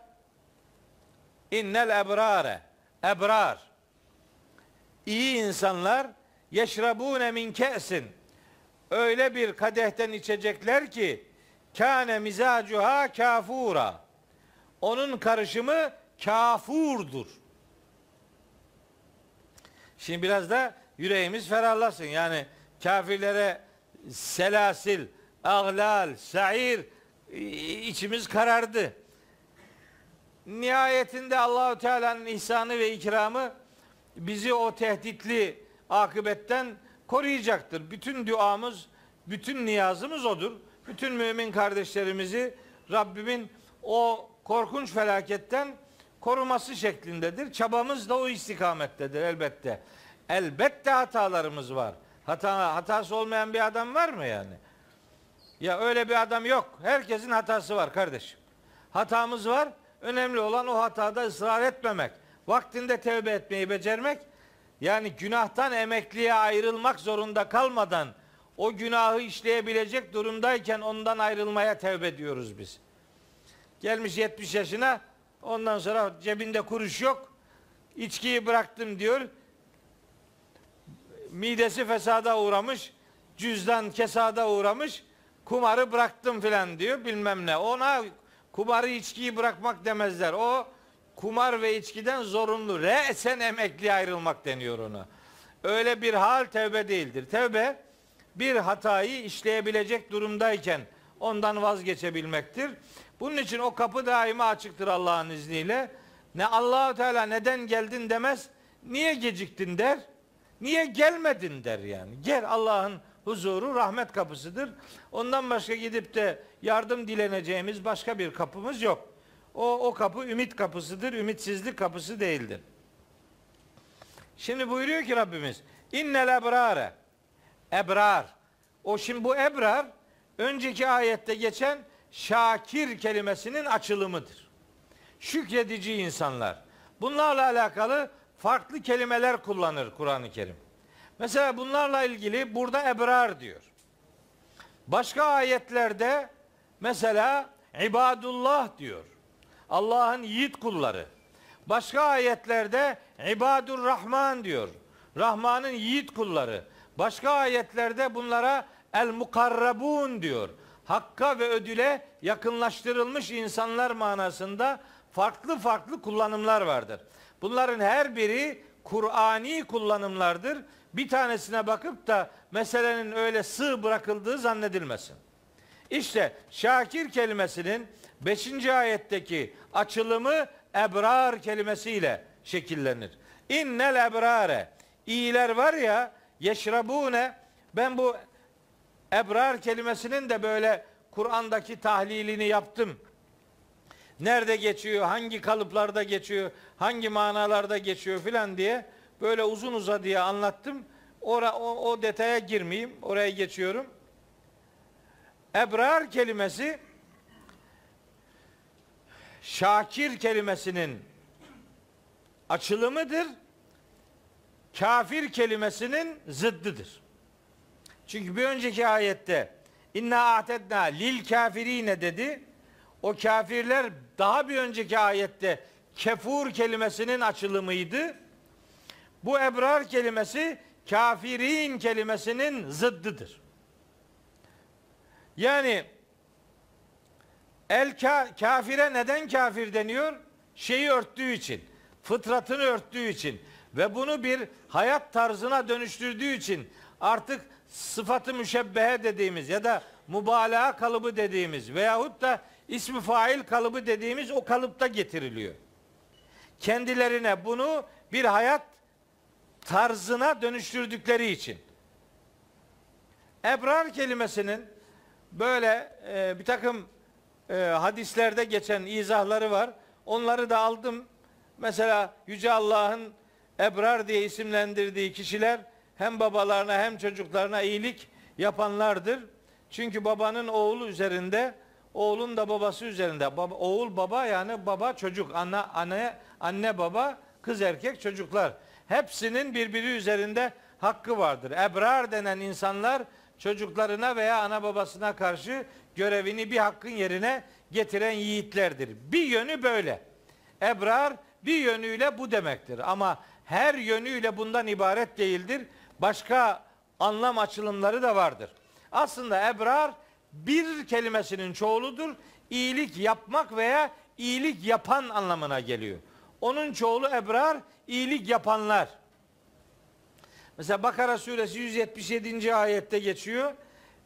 İnnel ebrare. Ebrar. İyi insanlar yeşrabune min ke'sin. Öyle bir kadehten içecekler ki kâne mizacuha kafura. Onun karışımı kafurdur. Şimdi biraz da yüreğimiz ferahlasın. Yani kafirlere selasil, aglal, sair içimiz karardı. Nihayetinde Allahu Teala'nın ihsanı ve ikramı bizi o tehditli akıbetten koruyacaktır. Bütün duamız, bütün niyazımız odur. Bütün mümin kardeşlerimizi Rabbimin o korkunç felaketten koruması şeklindedir. Çabamız da o istikamettedir elbette. Elbette hatalarımız var. Hata, hatası olmayan bir adam var mı yani? Ya öyle bir adam yok. Herkesin hatası var kardeşim. Hatamız var. Önemli olan o hatada ısrar etmemek. Vaktinde tevbe etmeyi becermek. Yani günahtan emekliye ayrılmak zorunda kalmadan o günahı işleyebilecek durumdayken ondan ayrılmaya tevbe diyoruz biz. Gelmiş 70 yaşına ondan sonra cebinde kuruş yok. İçkiyi bıraktım diyor. Midesi fesada uğramış. Cüzdan kesada uğramış. Kumarı bıraktım filan diyor bilmem ne. Ona kumarı içkiyi bırakmak demezler. O kumar ve içkiden zorunlu. Re'sen emekli ayrılmak deniyor ona. Öyle bir hal tevbe değildir. Tevbe bir hatayı işleyebilecek durumdayken ondan vazgeçebilmektir. Bunun için o kapı daima açıktır Allah'ın izniyle. Ne Allahu Teala neden geldin demez. Niye geciktin der. Niye gelmedin der yani. Gel Allah'ın huzuru rahmet kapısıdır. Ondan başka gidip de yardım dileneceğimiz başka bir kapımız yok. O, o kapı ümit kapısıdır. Ümitsizlik kapısı değildir. Şimdi buyuruyor ki Rabbimiz innel ebrare ebrar o şimdi bu ebrar önceki ayette geçen şakir kelimesinin açılımıdır. Şükredici insanlar. Bunlarla alakalı farklı kelimeler kullanır Kur'an-ı Kerim. Mesela bunlarla ilgili burada ebrar diyor. Başka ayetlerde mesela ibadullah diyor. Allah'ın yiğit kulları. Başka ayetlerde ibadur rahman diyor. Rahman'ın yiğit kulları. Başka ayetlerde bunlara el mukarrabun diyor. Hakka ve ödüle yakınlaştırılmış insanlar manasında farklı farklı kullanımlar vardır. Bunların her biri Kur'ani kullanımlardır. Bir tanesine bakıp da meselenin öyle sığ bırakıldığı zannedilmesin. İşte şakir kelimesinin 5. ayetteki açılımı ebrar kelimesiyle şekillenir. İnnel ebrare iyiler var ya yeşrabune ben bu ebrar kelimesinin de böyle Kur'an'daki tahlilini yaptım. Nerede geçiyor, hangi kalıplarda geçiyor, hangi manalarda geçiyor filan diye böyle uzun uzadıya anlattım. Ora, o, o detaya girmeyeyim. Oraya geçiyorum. Ebrar kelimesi Şakir kelimesinin açılımıdır. Kafir kelimesinin zıddıdır. Çünkü bir önceki ayette inna atedna lil kafirine dedi. O kafirler daha bir önceki ayette kefur kelimesinin açılımıydı. Bu ebrar kelimesi kafirin kelimesinin zıddıdır. Yani el ka, kafire neden kafir deniyor? Şeyi örttüğü için, fıtratını örttüğü için ve bunu bir hayat tarzına dönüştürdüğü için artık sıfatı müşebbehe dediğimiz ya da mübalağa kalıbı dediğimiz veyahut da ismi fail kalıbı dediğimiz o kalıpta getiriliyor. Kendilerine bunu bir hayat tarzına dönüştürdükleri için. Ebrar kelimesinin böyle e, bir takım e, hadislerde geçen izahları var. Onları da aldım. Mesela Yüce Allah'ın ebrar diye isimlendirdiği kişiler hem babalarına hem çocuklarına iyilik yapanlardır. Çünkü babanın oğlu üzerinde, oğlun da babası üzerinde. Baba, oğul baba yani baba çocuk, anne anne anne baba, kız erkek çocuklar. Hepsinin birbiri üzerinde hakkı vardır. Ebrar denen insanlar çocuklarına veya ana babasına karşı görevini bir hakkın yerine getiren yiğitlerdir. Bir yönü böyle. Ebrar bir yönüyle bu demektir. Ama her yönüyle bundan ibaret değildir. Başka anlam açılımları da vardır. Aslında ebrar bir kelimesinin çoğuludur. İyilik yapmak veya iyilik yapan anlamına geliyor. Onun çoğulu ebrar, iyilik yapanlar. Mesela Bakara suresi 177. ayette geçiyor.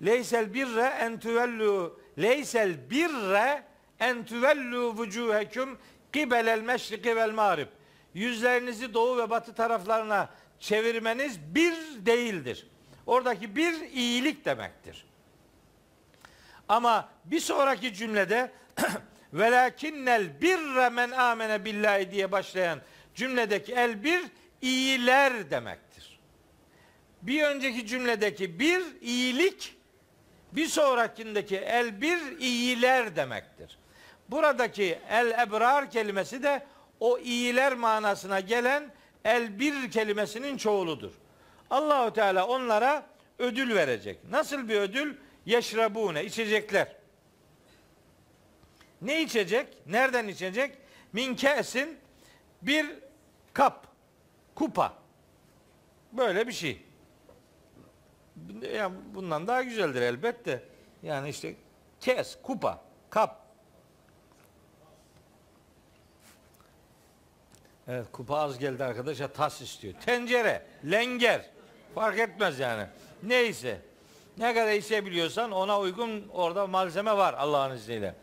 Leysel birre en tuvellu leysel birre en tuvellu vucuhekum kibelel meşriki vel mağrib. Yüzlerinizi doğu ve batı taraflarına çevirmeniz bir değildir. Oradaki bir iyilik demektir. Ama bir sonraki cümlede velakinnel birre men amene billahi diye başlayan cümledeki el bir iyiler demektir. Bir önceki cümledeki bir iyilik bir sonrakindeki el bir iyiler demektir. Buradaki el ebrar kelimesi de o iyiler manasına gelen el bir kelimesinin çoğuludur. Allahu Teala onlara ödül verecek. Nasıl bir ödül? Yeşrabune içecekler. Ne içecek? Nereden içecek? Min kesin bir kap, kupa. Böyle bir şey. Ya bundan daha güzeldir elbette. Yani işte kes, kupa, kap. Evet kupa az geldi arkadaşa tas istiyor. Tencere, lenger. Fark etmez yani. Neyse. Ne kadar içebiliyorsan ona uygun orada malzeme var Allah'ın izniyle.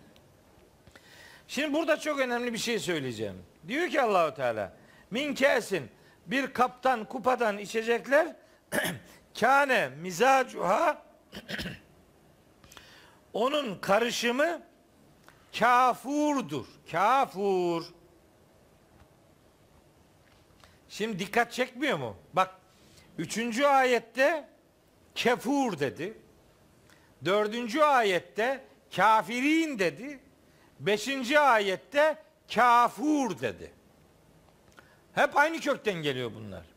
Şimdi burada çok önemli bir şey söyleyeceğim. Diyor ki Allahu Teala min kesin bir kaptan kupadan içecekler kâne mizacuha onun karışımı kafurdur. Kafur. Şimdi dikkat çekmiyor mu? Bak üçüncü ayette kefur dedi. Dördüncü ayette kafirin dedi. Beşinci ayette kafur dedi. Hep aynı kökten geliyor bunlar.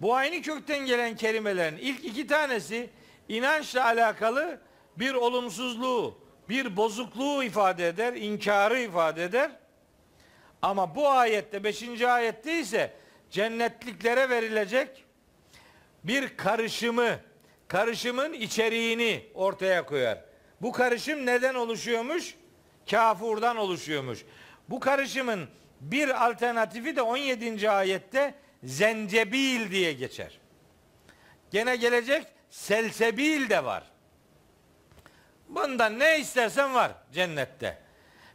Bu aynı kökten gelen kelimelerin ilk iki tanesi inançla alakalı bir olumsuzluğu, bir bozukluğu ifade eder, inkarı ifade eder. Ama bu ayette, beşinci ayette ise cennetliklere verilecek bir karışımı, karışımın içeriğini ortaya koyar. Bu karışım neden oluşuyormuş? Kafurdan oluşuyormuş. Bu karışımın bir alternatifi de 17. ayette zencebil diye geçer. Gene gelecek selsebil de var. Bundan ne istersen var cennette.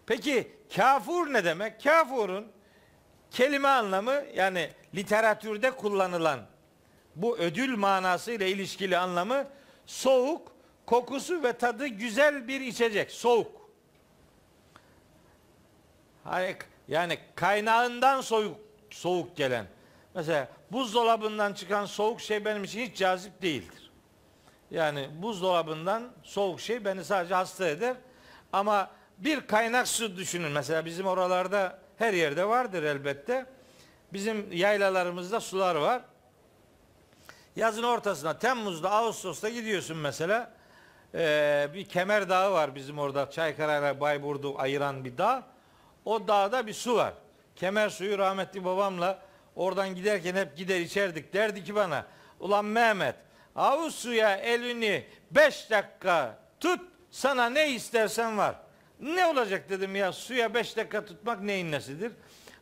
Peki kafur ne demek? Kafurun kelime anlamı yani literatürde kullanılan bu ödül manası ile ilişkili anlamı soğuk, kokusu ve tadı güzel bir içecek. Soğuk. Hani yani kaynağından soğuk soğuk gelen. Mesela buzdolabından çıkan soğuk şey benim için hiç cazip değildir. Yani buzdolabından soğuk şey beni sadece hasta eder. Ama bir kaynak su düşünün. Mesela bizim oralarda her yerde vardır elbette. Bizim yaylalarımızda sular var. Yazın ortasına Temmuz'da Ağustos'ta gidiyorsun mesela. Ee, bir Kemer Dağı var bizim orada Çaykara ile Bayburt'u ayıran bir dağ. O dağda bir su var. Kemer suyu rahmetli babamla oradan giderken hep gider içerdik. Derdi ki bana ulan Mehmet avuz suya elini beş dakika tut sana ne istersen var. Ne olacak dedim ya suya beş dakika tutmak neyin nesidir?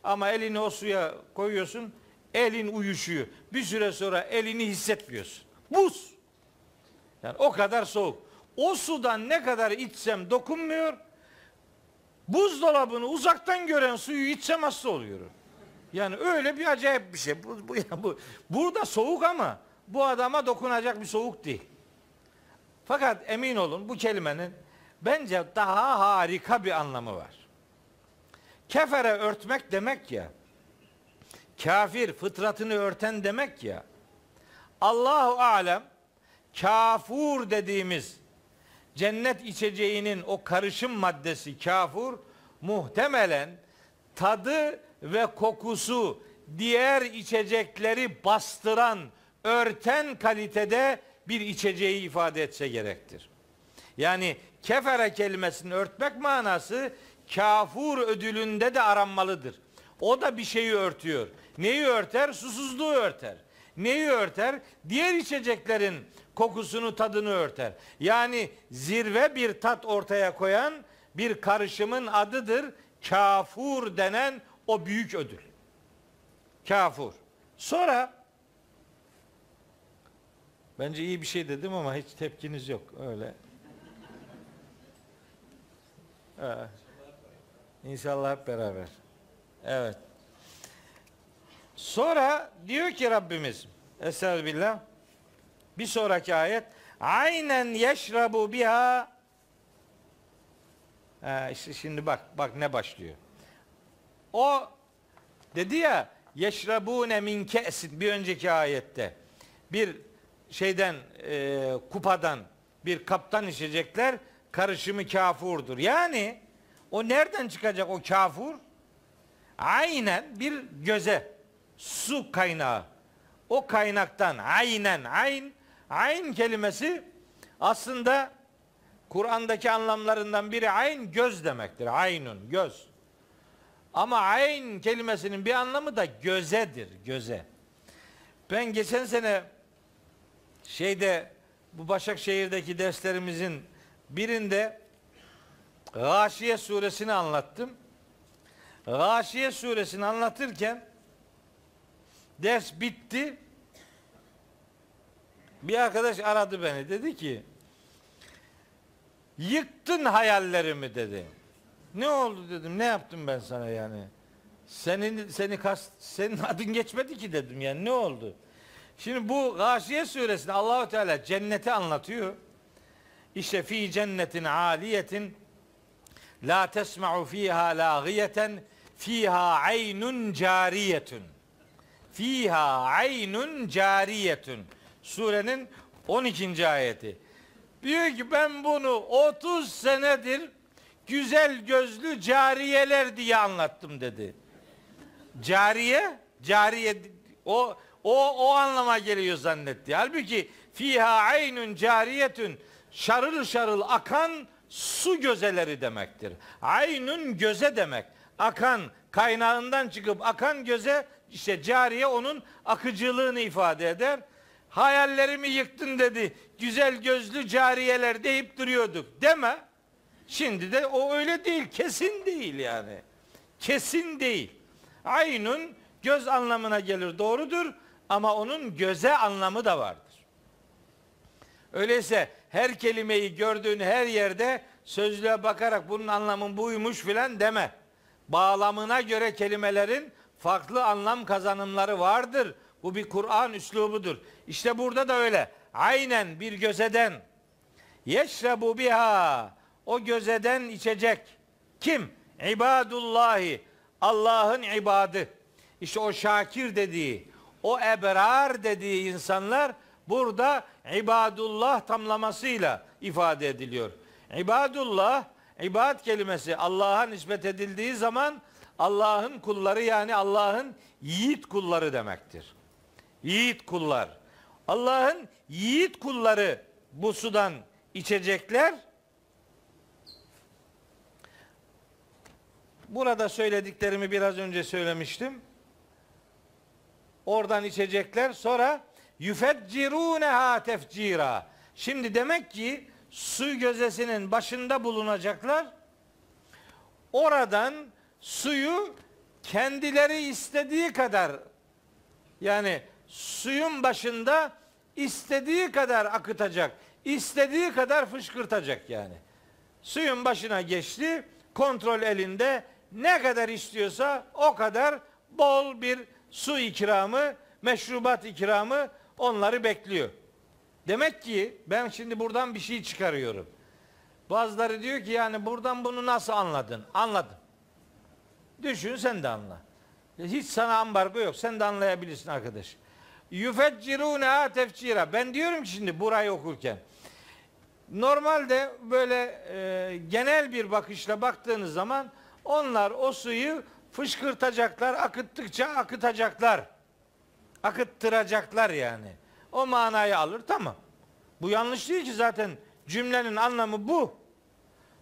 Ama elini o suya koyuyorsun elin uyuşuyor. Bir süre sonra elini hissetmiyorsun. Buz. Yani o kadar soğuk. O sudan ne kadar içsem dokunmuyor. Buzdolabını uzaktan gören suyu içsem hasta oluyorum. Yani öyle bir acayip bir şey. Bu, bu, bu, burada soğuk ama bu adama dokunacak bir soğuk değil. Fakat emin olun bu kelimenin bence daha harika bir anlamı var. Kefere örtmek demek ya. Kafir fıtratını örten demek ya. Allahu alem kafur dediğimiz cennet içeceğinin o karışım maddesi kafur muhtemelen tadı ve kokusu diğer içecekleri bastıran, örten kalitede bir içeceği ifade etse gerektir. Yani kefere kelimesini örtmek manası kafur ödülünde de aranmalıdır. O da bir şeyi örtüyor. Neyi örter? Susuzluğu örter. Neyi örter? Diğer içeceklerin kokusunu, tadını örter. Yani zirve bir tat ortaya koyan bir karışımın adıdır. Kafur denen o büyük ödül. Kafur. Sonra bence iyi bir şey dedim ama hiç tepkiniz yok. Öyle. Evet. İnşallah hep beraber. Evet. Sonra diyor ki Rabbimiz Estağfirullah bir sonraki ayet aynen yeşrabu biha ha, işte şimdi bak bak ne başlıyor. O dedi ya yeşrabune min ke'sin bir önceki ayette bir şeyden e, kupadan bir kaptan içecekler karışımı kafurdur. Yani o nereden çıkacak o kafur? Aynen bir göze su kaynağı. O kaynaktan aynen ayn ayn kelimesi aslında Kur'an'daki anlamlarından biri ayn göz demektir. Aynun göz. Ama ayn kelimesinin bir anlamı da gözedir, göze. Ben geçen sene şeyde bu Başakşehir'deki derslerimizin birinde Gâşiye suresini anlattım. Gâşiye suresini anlatırken ders bitti. Bir arkadaş aradı beni. Dedi ki yıktın hayallerimi dedi. Ne oldu dedim. Ne yaptım ben sana yani? Senin seni kast senin adın geçmedi ki dedim yani ne oldu? Şimdi bu Gâşiye suresinde Allahu Teala cenneti anlatıyor. İşte fi cennetin aliyetin la tesma'u fiha lâgiyeten fiha aynun cariyetun. Fiha aynun cariyetun. Surenin 12. ayeti. Diyor ki ben bunu 30 senedir güzel gözlü cariyeler diye anlattım dedi. Cariye, cariye o o o anlama geliyor zannetti. Halbuki fiha aynun cariyetun şarıl şarıl akan su gözeleri demektir. Aynun göze demek. Akan kaynağından çıkıp akan göze işte cariye onun akıcılığını ifade eder. Hayallerimi yıktın dedi. Güzel gözlü cariyeler deyip duruyorduk. Deme. Şimdi de o öyle değil. Kesin değil yani. Kesin değil. Aynun göz anlamına gelir doğrudur ama onun göze anlamı da vardır. Öyleyse her kelimeyi gördüğün her yerde sözlüğe bakarak bunun anlamı buymuş filan deme. Bağlamına göre kelimelerin farklı anlam kazanımları vardır. Bu bir Kur'an üslubudur. İşte burada da öyle. Aynen bir gözeden yeşrebu biha o gözeden içecek. Kim? İbadullahi. Allah'ın ibadı. İşte o şakir dediği, o ebrar dediği insanlar burada ibadullah tamlamasıyla ifade ediliyor. İbadullah, ibad kelimesi Allah'a nispet edildiği zaman Allah'ın kulları yani Allah'ın yiğit kulları demektir. Yiğit kullar. Allah'ın yiğit kulları bu sudan içecekler. Burada söylediklerimi biraz önce söylemiştim. Oradan içecekler. Sonra yüfecciruneha tefcira. Şimdi demek ki su gözesinin başında bulunacaklar. Oradan suyu kendileri istediği kadar yani suyun başında istediği kadar akıtacak. istediği kadar fışkırtacak yani. Suyun başına geçti, kontrol elinde. Ne kadar istiyorsa o kadar bol bir su ikramı, meşrubat ikramı onları bekliyor. Demek ki ben şimdi buradan bir şey çıkarıyorum. Bazıları diyor ki yani buradan bunu nasıl anladın? Anladım. Düşün sen de anla. Hiç sana ambargo yok. Sen de anlayabilirsin arkadaş. Yufeccirune tefcira. Ben diyorum ki şimdi burayı okurken. Normalde böyle e, genel bir bakışla baktığınız zaman onlar o suyu fışkırtacaklar, akıttıkça akıtacaklar. Akıttıracaklar yani. O manayı alır tamam. Bu yanlış değil ki zaten cümlenin anlamı bu.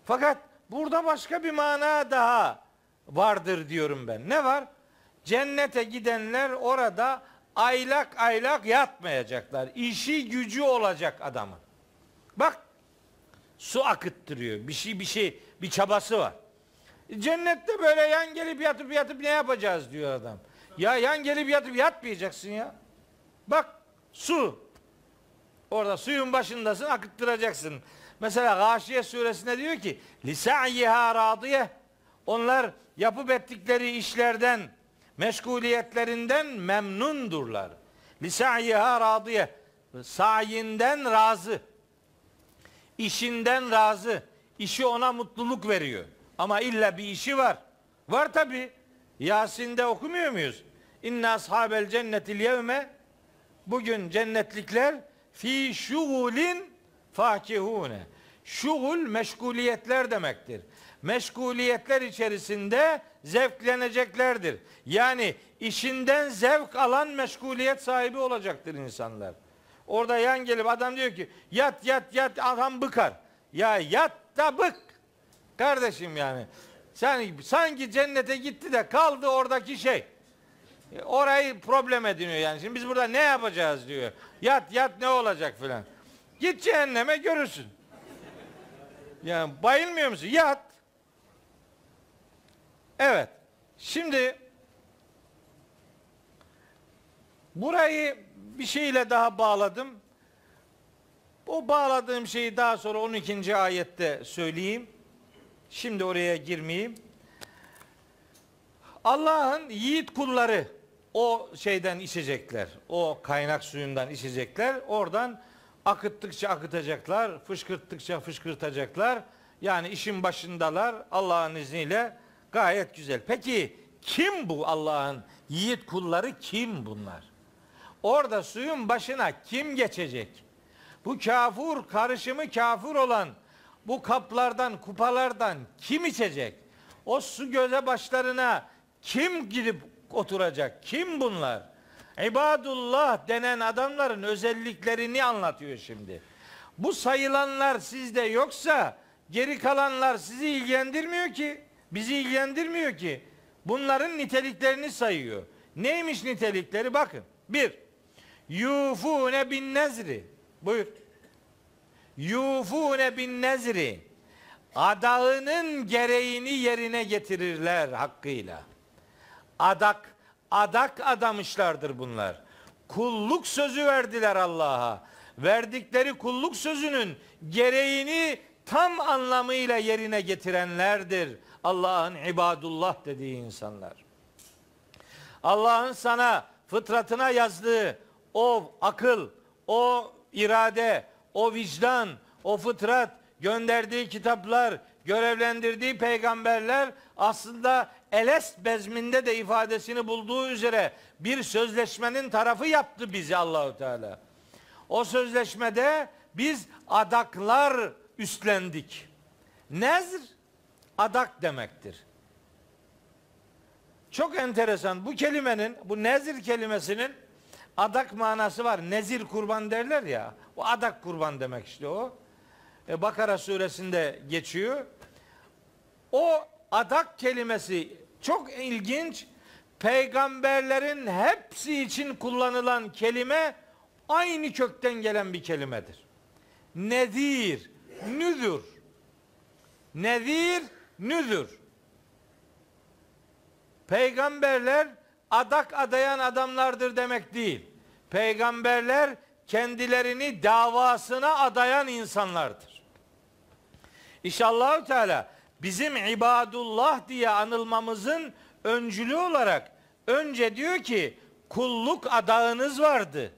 Fakat burada başka bir mana daha vardır diyorum ben. Ne var? Cennete gidenler orada aylak aylak yatmayacaklar. İşi gücü olacak adamın. Bak su akıttırıyor. Bir şey bir şey bir çabası var. Cennette böyle yan gelip yatıp yatıp ne yapacağız diyor adam. Ya yan gelip yatıp yatmayacaksın ya. Bak su. Orada suyun başındasın akıttıracaksın. Mesela Gâşiye suresinde diyor ki lisa'yiha radiye onlar yapıp ettikleri işlerden meşguliyetlerinden memnundurlar. Lisa'yiha radiye sayinden razı. işinden razı. işi ona mutluluk veriyor. Ama illa bir işi var. Var tabi. Yasin'de okumuyor muyuz? İnne ashabel cennetil yevme bugün cennetlikler fi şugulin fakihune. Şugul meşguliyetler demektir. Meşguliyetler içerisinde zevkleneceklerdir. Yani işinden zevk alan meşguliyet sahibi olacaktır insanlar. Orada yan gelip adam diyor ki yat yat yat adam bıkar. Ya yat da bık. Kardeşim yani. Sen sanki cennete gitti de kaldı oradaki şey. Orayı problem ediniyor yani. Şimdi biz burada ne yapacağız diyor. Yat yat ne olacak filan. Git cehenneme görürsün. Yani bayılmıyor musun? Yat. Evet. Şimdi burayı bir şeyle daha bağladım. O bağladığım şeyi daha sonra 12. ayette söyleyeyim. Şimdi oraya girmeyeyim. Allah'ın yiğit kulları o şeyden içecekler. O kaynak suyundan içecekler. Oradan akıttıkça akıtacaklar, fışkırttıkça fışkırtacaklar. Yani işin başındalar Allah'ın izniyle gayet güzel. Peki kim bu Allah'ın yiğit kulları kim bunlar? Orada suyun başına kim geçecek? Bu kafur karışımı kafur olan bu kaplardan, kupalardan kim içecek? O su göze başlarına kim gidip oturacak? Kim bunlar? İbadullah denen adamların özelliklerini anlatıyor şimdi. Bu sayılanlar sizde yoksa geri kalanlar sizi ilgilendirmiyor ki. Bizi ilgilendirmiyor ki. Bunların niteliklerini sayıyor. Neymiş nitelikleri? Bakın. Bir, yufune bin nezri. Buyur. Yufune bin nezri. Adağının gereğini yerine getirirler hakkıyla. Adak adak adamışlardır bunlar. Kulluk sözü verdiler Allah'a. Verdikleri kulluk sözünün gereğini tam anlamıyla yerine getirenlerdir. Allah'ın ibadullah dediği insanlar. Allah'ın sana fıtratına yazdığı o akıl, o irade, o vicdan, o fıtrat, gönderdiği kitaplar, görevlendirdiği peygamberler aslında Elest bezminde de ifadesini bulduğu üzere bir sözleşmenin tarafı yaptı bizi Allahu Teala. O sözleşmede biz adaklar üstlendik. Nezr adak demektir. Çok enteresan bu kelimenin, bu nezir kelimesinin adak manası var. Nezir kurban derler ya. O adak kurban demek işte o. E, Bakara suresinde geçiyor. O adak kelimesi çok ilginç. Peygamberlerin hepsi için kullanılan kelime aynı kökten gelen bir kelimedir. Nedir, nüdür. Nedir, nüdür. Peygamberler adak adayan adamlardır demek değil. Peygamberler kendilerini davasına adayan insanlardır. İnşallah Teala bizim ibadullah diye anılmamızın öncülü olarak önce diyor ki kulluk adağınız vardı.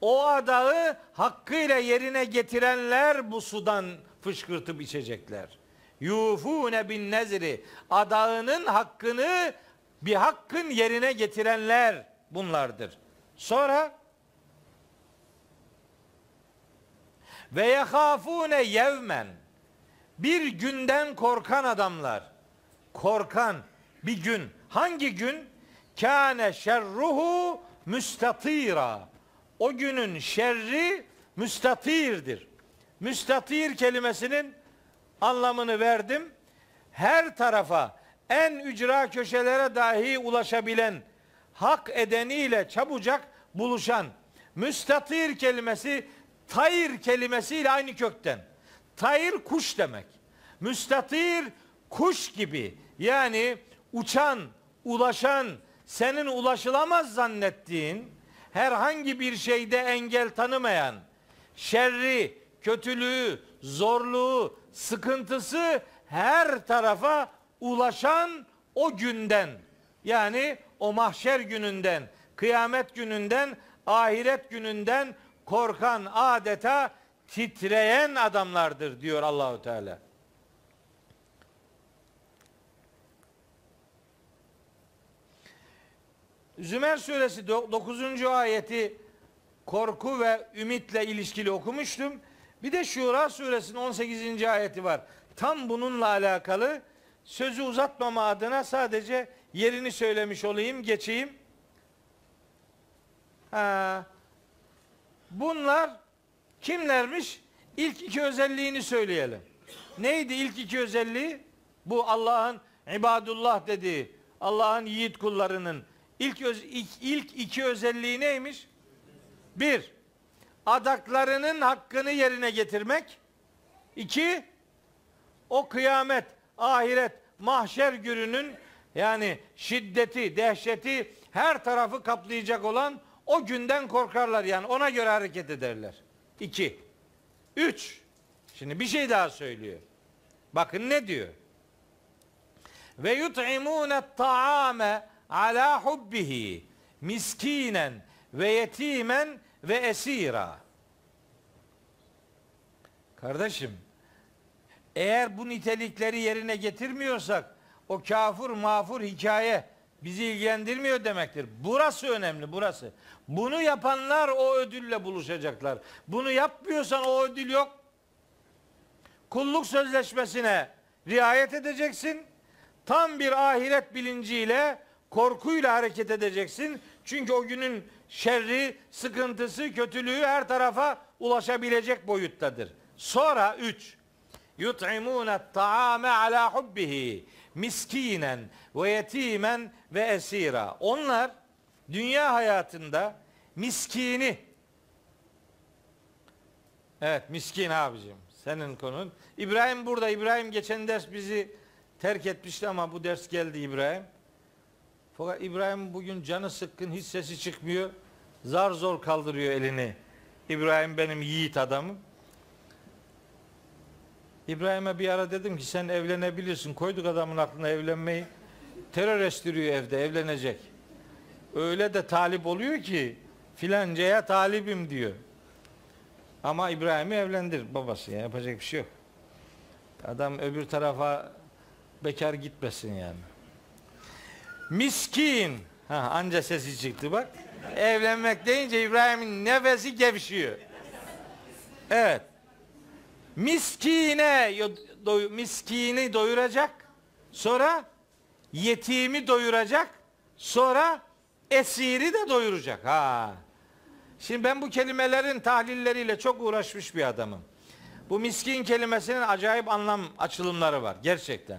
O adağı hakkıyla yerine getirenler bu sudan fışkırtıp içecekler. Yufune bin nezri adağının hakkını bir hakkın yerine getirenler bunlardır. Sonra ve yehafune yevmen bir günden korkan adamlar. Korkan bir gün. Hangi gün? Kâne şerruhu müstatira. O günün şerri müstatirdir. Müstatir kelimesinin anlamını verdim. Her tarafa en ücra köşelere dahi ulaşabilen hak edeniyle çabucak buluşan müstatir kelimesi tayir kelimesiyle aynı kökten. Tayir kuş demek. Müstatir kuş gibi yani uçan, ulaşan, senin ulaşılamaz zannettiğin herhangi bir şeyde engel tanımayan şerri, kötülüğü, zorluğu, sıkıntısı her tarafa ulaşan o günden yani o mahşer gününden, kıyamet gününden, ahiret gününden korkan adeta titreyen adamlardır diyor Allahu Teala. Zümer suresi 9. ayeti korku ve ümitle ilişkili okumuştum. Bir de Şura suresinin 18. ayeti var. Tam bununla alakalı sözü uzatmama adına sadece yerini söylemiş olayım, geçeyim. Ha, bunlar kimlermiş? İlk iki özelliğini söyleyelim. Neydi ilk iki özelliği? Bu Allah'ın ibadullah dediği, Allah'ın yiğit kullarının ilk, öz, ilk, ilk iki özelliği neymiş? Bir, adaklarının hakkını yerine getirmek. İki, o kıyamet, ahiret, mahşer gününün yani şiddeti, dehşeti her tarafı kaplayacak olan o günden korkarlar yani ona göre hareket ederler. İki. Üç. Şimdi bir şey daha söylüyor. Bakın ne diyor? Ve yut'imûne ta'ame ala hubbihi miskinen ve yetimen ve esira. Kardeşim, eğer bu nitelikleri yerine getirmiyorsak o kafur mağfur hikaye bizi ilgilendirmiyor demektir. Burası önemli burası. Bunu yapanlar o ödülle buluşacaklar. Bunu yapmıyorsan o ödül yok. Kulluk sözleşmesine riayet edeceksin. Tam bir ahiret bilinciyle, korkuyla hareket edeceksin. Çünkü o günün şerri, sıkıntısı, kötülüğü her tarafa ulaşabilecek boyuttadır. Sonra üç, yut'imûne ta'ame ala hubbihi miskinen ve yetimen ve esira. Onlar dünya hayatında miskini Evet miskin abicim senin konun. İbrahim burada. İbrahim geçen ders bizi terk etmişti ama bu ders geldi İbrahim. Fakat İbrahim bugün canı sıkkın hiç sesi çıkmıyor. Zar zor kaldırıyor elini. İbrahim benim yiğit adamım. İbrahim'e bir ara dedim ki sen evlenebilirsin. Koyduk adamın aklına evlenmeyi. Terör estiriyor evde evlenecek. Öyle de talip oluyor ki filancaya talibim diyor. Ama İbrahim'i evlendir babası ya yapacak bir şey yok. Adam öbür tarafa bekar gitmesin yani. Miskin. Ha, anca sesi çıktı bak. Evlenmek deyince İbrahim'in nefesi gevşiyor. Evet. Miskine doy, miskini doyuracak. Sonra yetimi doyuracak. Sonra esiri de doyuracak. Ha. Şimdi ben bu kelimelerin tahlilleriyle çok uğraşmış bir adamım. Bu miskin kelimesinin acayip anlam açılımları var gerçekten.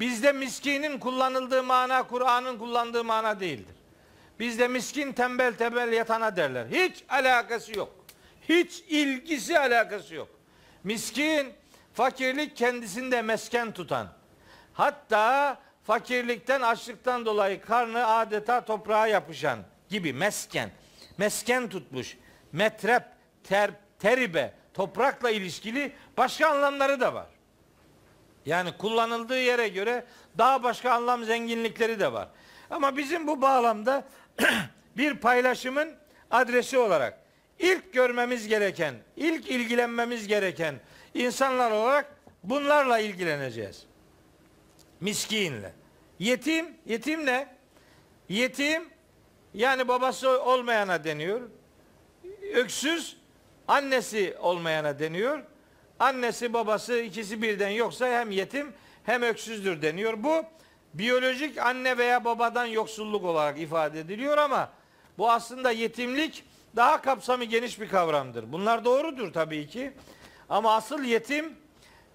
Bizde miskinin kullanıldığı mana Kur'an'ın kullandığı mana değildir. Bizde miskin tembel tembel yatana derler. Hiç alakası yok. Hiç ilgisi alakası yok. Miskin fakirlik kendisinde mesken tutan. Hatta fakirlikten açlıktan dolayı karnı adeta toprağa yapışan gibi mesken. Mesken tutmuş. metrep, ter, teribe, toprakla ilişkili başka anlamları da var. Yani kullanıldığı yere göre daha başka anlam zenginlikleri de var. Ama bizim bu bağlamda bir paylaşımın adresi olarak ilk görmemiz gereken, ilk ilgilenmemiz gereken insanlar olarak bunlarla ilgileneceğiz. Miskinle. Yetim, yetim ne? Yetim yani babası olmayana deniyor. Öksüz annesi olmayana deniyor. Annesi babası ikisi birden yoksa hem yetim hem öksüzdür deniyor. Bu biyolojik anne veya babadan yoksulluk olarak ifade ediliyor ama bu aslında yetimlik daha kapsamı geniş bir kavramdır. Bunlar doğrudur tabii ki. Ama asıl yetim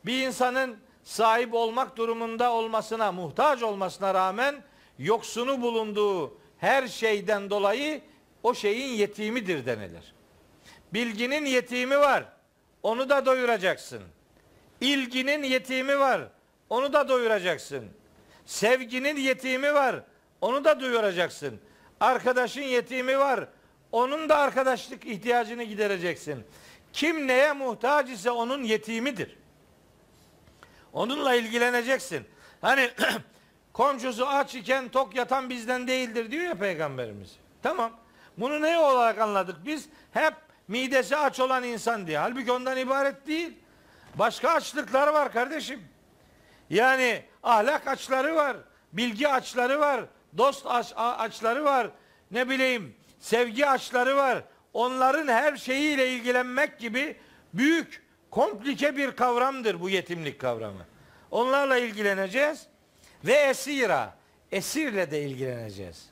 bir insanın sahip olmak durumunda olmasına, muhtaç olmasına rağmen yoksunu bulunduğu her şeyden dolayı o şeyin yetimidir denilir. Bilginin yetimi var. Onu da doyuracaksın. İlginin yetimi var. Onu da doyuracaksın. Sevginin yetimi var. Onu da doyuracaksın. Arkadaşın yetimi var. Onun da arkadaşlık ihtiyacını gidereceksin. Kim neye muhtaç ise onun yetimidir. Onunla ilgileneceksin. Hani komşusu aç iken tok yatan bizden değildir diyor ya peygamberimiz. Tamam. Bunu ne olarak anladık biz? Hep midesi aç olan insan diye. Halbuki ondan ibaret değil. Başka açlıklar var kardeşim. Yani ahlak açları var, bilgi açları var, dost aç, açları var, ne bileyim sevgi açları var. Onların her şeyiyle ilgilenmek gibi büyük, komplike bir kavramdır bu yetimlik kavramı. Onlarla ilgileneceğiz ve esira, esirle de ilgileneceğiz.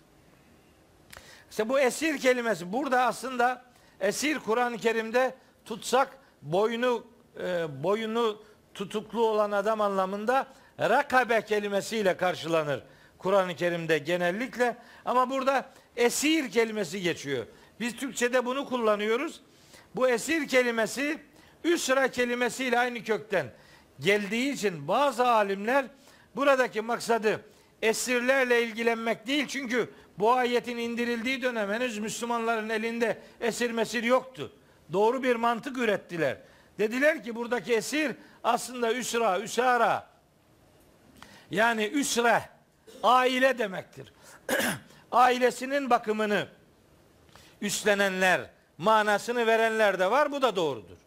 İşte bu esir kelimesi burada aslında esir Kur'an-ı Kerim'de tutsak boynu e, boyunu tutuklu olan adam anlamında rakabe kelimesiyle karşılanır. Kur'an-ı Kerim'de genellikle ama burada esir kelimesi geçiyor. Biz Türkçe'de bunu kullanıyoruz. Bu esir kelimesi üsra kelimesiyle aynı kökten geldiği için bazı alimler buradaki maksadı esirlerle ilgilenmek değil. Çünkü bu ayetin indirildiği dönem henüz Müslümanların elinde esir mesir yoktu. Doğru bir mantık ürettiler. Dediler ki buradaki esir aslında üsra, üsara yani üsre aile demektir. Ailesinin bakımını üstlenenler, manasını verenler de var. Bu da doğrudur.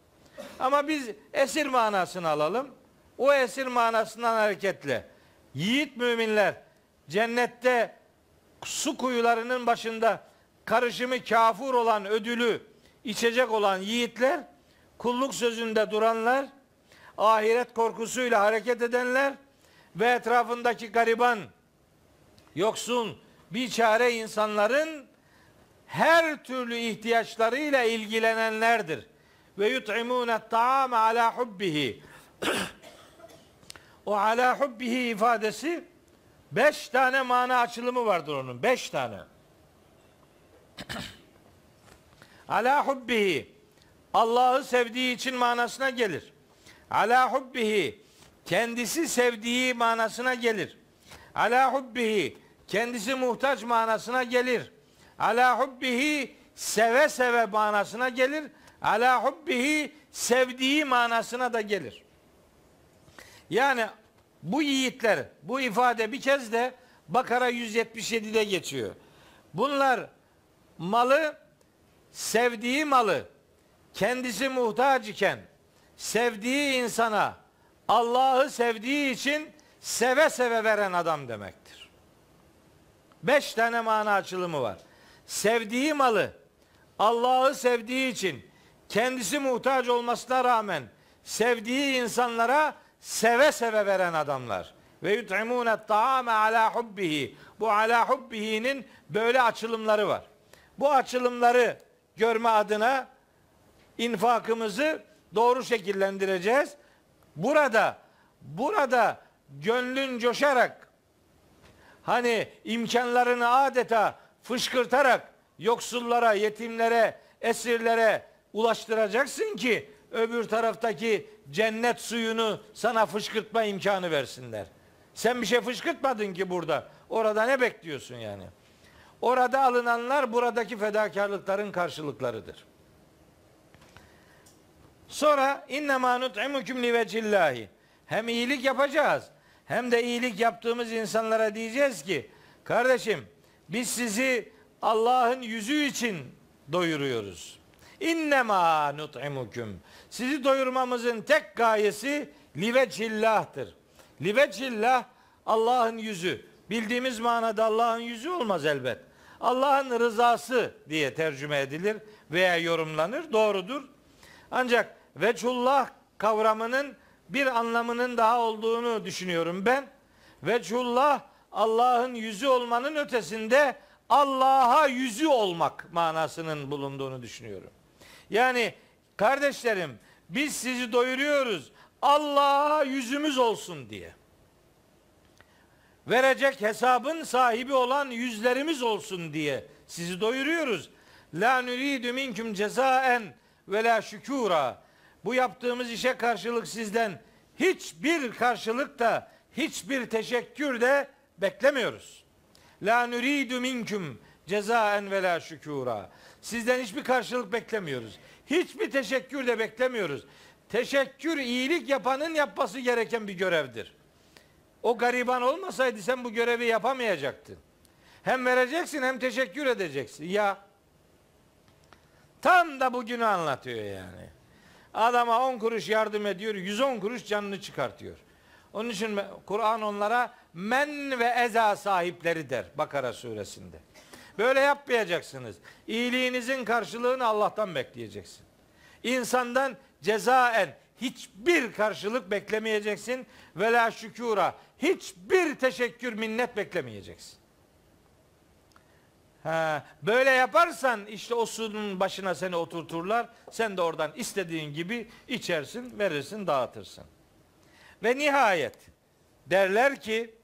Ama biz esir manasını alalım. O esir manasından hareketle yiğit müminler cennette su kuyularının başında karışımı kafur olan ödülü içecek olan yiğitler, kulluk sözünde duranlar, ahiret korkusuyla hareket edenler ve etrafındaki gariban, yoksun, biçare insanların her türlü ihtiyaçlarıyla ilgilenenlerdir. Ve yut'imûne ta'ame ala hubbihi. o ala hubbihi ifadesi beş tane mana açılımı vardır onun. Beş tane. ala hubbihi Allah'ı sevdiği için manasına gelir. Ala hubbihi kendisi sevdiği manasına gelir. Ala hubbihi kendisi muhtaç manasına gelir. Ala hubbihi seve seve manasına gelir. Ala hubbihi sevdiği manasına da gelir. Yani bu yiğitler, bu ifade bir kez de Bakara 177'de geçiyor. Bunlar malı, sevdiği malı, kendisi muhtaç iken, sevdiği insana, Allah'ı sevdiği için seve seve veren adam demektir. Beş tane mana açılımı var. Sevdiği malı, Allah'ı sevdiği için, kendisi muhtaç olmasına rağmen sevdiği insanlara seve seve veren adamlar. Ve yut'imûne ta'ame ala hubbihi. Bu ala hubbihi'nin böyle açılımları var. Bu açılımları görme adına infakımızı doğru şekillendireceğiz. Burada burada gönlün coşarak hani imkanlarını adeta fışkırtarak yoksullara, yetimlere, esirlere ulaştıracaksın ki öbür taraftaki cennet suyunu sana fışkırtma imkanı versinler. Sen bir şey fışkırtmadın ki burada. Orada ne bekliyorsun yani? Orada alınanlar buradaki fedakarlıkların karşılıklarıdır. Sonra innemâ nut'imukum li vecillahi. Hem iyilik yapacağız hem de iyilik yaptığımız insanlara diyeceğiz ki kardeşim biz sizi Allah'ın yüzü için doyuruyoruz. İnnemâ nut'imukum. Sizi doyurmamızın tek gayesi liveçillah'tır. Liveçillah Allah'ın yüzü. Bildiğimiz manada Allah'ın yüzü olmaz elbet. Allah'ın rızası diye tercüme edilir veya yorumlanır. Doğrudur. Ancak veçullah kavramının bir anlamının daha olduğunu düşünüyorum ben. Veçullah Allah'ın yüzü olmanın ötesinde Allah'a yüzü olmak manasının bulunduğunu düşünüyorum. Yani kardeşlerim biz sizi doyuruyoruz Allah'a yüzümüz olsun diye. Verecek hesabın sahibi olan yüzlerimiz olsun diye sizi doyuruyoruz. La nuridu minkum cezaen ve la şükura. Bu yaptığımız işe karşılık sizden hiçbir karşılık da hiçbir teşekkür de beklemiyoruz. La nuridu minkum cezaen ve la şükura. Sizden hiçbir karşılık beklemiyoruz. Hiçbir teşekkür de beklemiyoruz. Teşekkür iyilik yapanın yapması gereken bir görevdir. O gariban olmasaydı sen bu görevi yapamayacaktın. Hem vereceksin hem teşekkür edeceksin. Ya tam da bugünü anlatıyor yani. Adama 10 kuruş yardım ediyor, 110 kuruş canını çıkartıyor. Onun için Kur'an onlara men ve eza sahipleri der Bakara suresinde. Böyle yapmayacaksınız. İyiliğinizin karşılığını Allah'tan bekleyeceksin. İnsandan cezaen hiçbir karşılık beklemeyeceksin. Ve la şükura hiçbir teşekkür minnet beklemeyeceksin. Ha, böyle yaparsan işte o suyun başına seni oturturlar. Sen de oradan istediğin gibi içersin, verirsin, dağıtırsın. Ve nihayet derler ki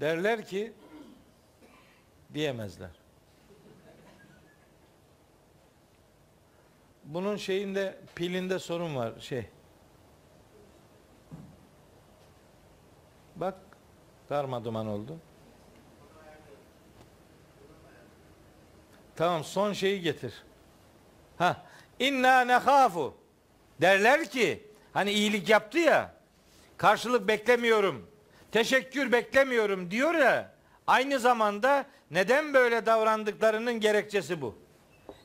derler ki diyemezler. Bunun şeyinde pilinde sorun var şey. Bak darma duman oldu. Tamam son şeyi getir. Ha inna nehafu derler ki hani iyilik yaptı ya karşılık beklemiyorum teşekkür beklemiyorum diyor ya aynı zamanda neden böyle davrandıklarının gerekçesi bu.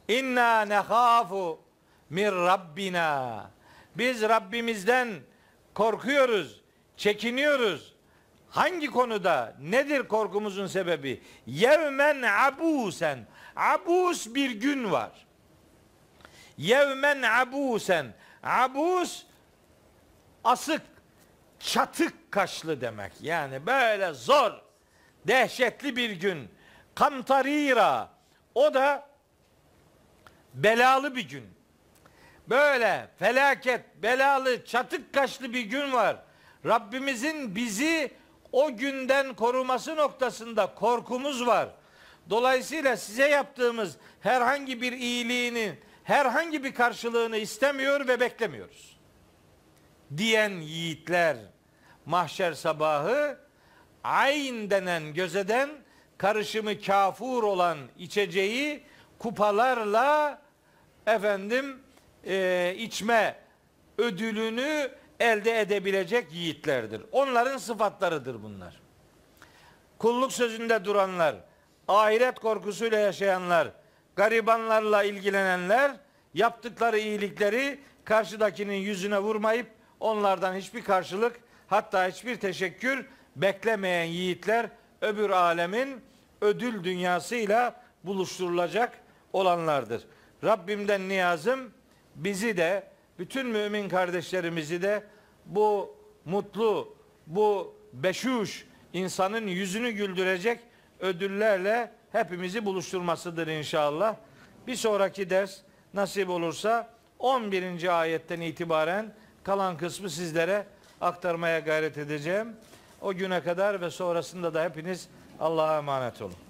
İnna nehafu min Rabbina. Biz Rabbimizden korkuyoruz, çekiniyoruz. Hangi konuda? Nedir korkumuzun sebebi? Yevmen abusen. Abus bir gün var. Yevmen abusen. Abus asık, çatık kaşlı demek. Yani böyle zor, dehşetli bir gün. Kamtarira. O da belalı bir gün. Böyle felaket, belalı, çatık kaşlı bir gün var. Rabbimizin bizi o günden koruması noktasında korkumuz var. Dolayısıyla size yaptığımız herhangi bir iyiliğinin herhangi bir karşılığını istemiyor ve beklemiyoruz. Diyen yiğitler mahşer sabahı ayn denen gözeden karışımı kafur olan içeceği kupalarla efendim e, içme ödülünü elde edebilecek yiğitlerdir. Onların sıfatlarıdır bunlar. Kulluk sözünde duranlar, ahiret korkusuyla yaşayanlar, garibanlarla ilgilenenler, yaptıkları iyilikleri karşıdakinin yüzüne vurmayıp onlardan hiçbir karşılık hatta hiçbir teşekkür beklemeyen yiğitler öbür alemin ödül dünyasıyla buluşturulacak olanlardır. Rabbimden niyazım bizi de bütün mümin kardeşlerimizi de bu mutlu, bu beşuş insanın yüzünü güldürecek ödüllerle hepimizi buluşturmasıdır inşallah. Bir sonraki ders nasip olursa 11. ayetten itibaren kalan kısmı sizlere aktarmaya gayret edeceğim. O güne kadar ve sonrasında da hepiniz Allah'a emanet olun.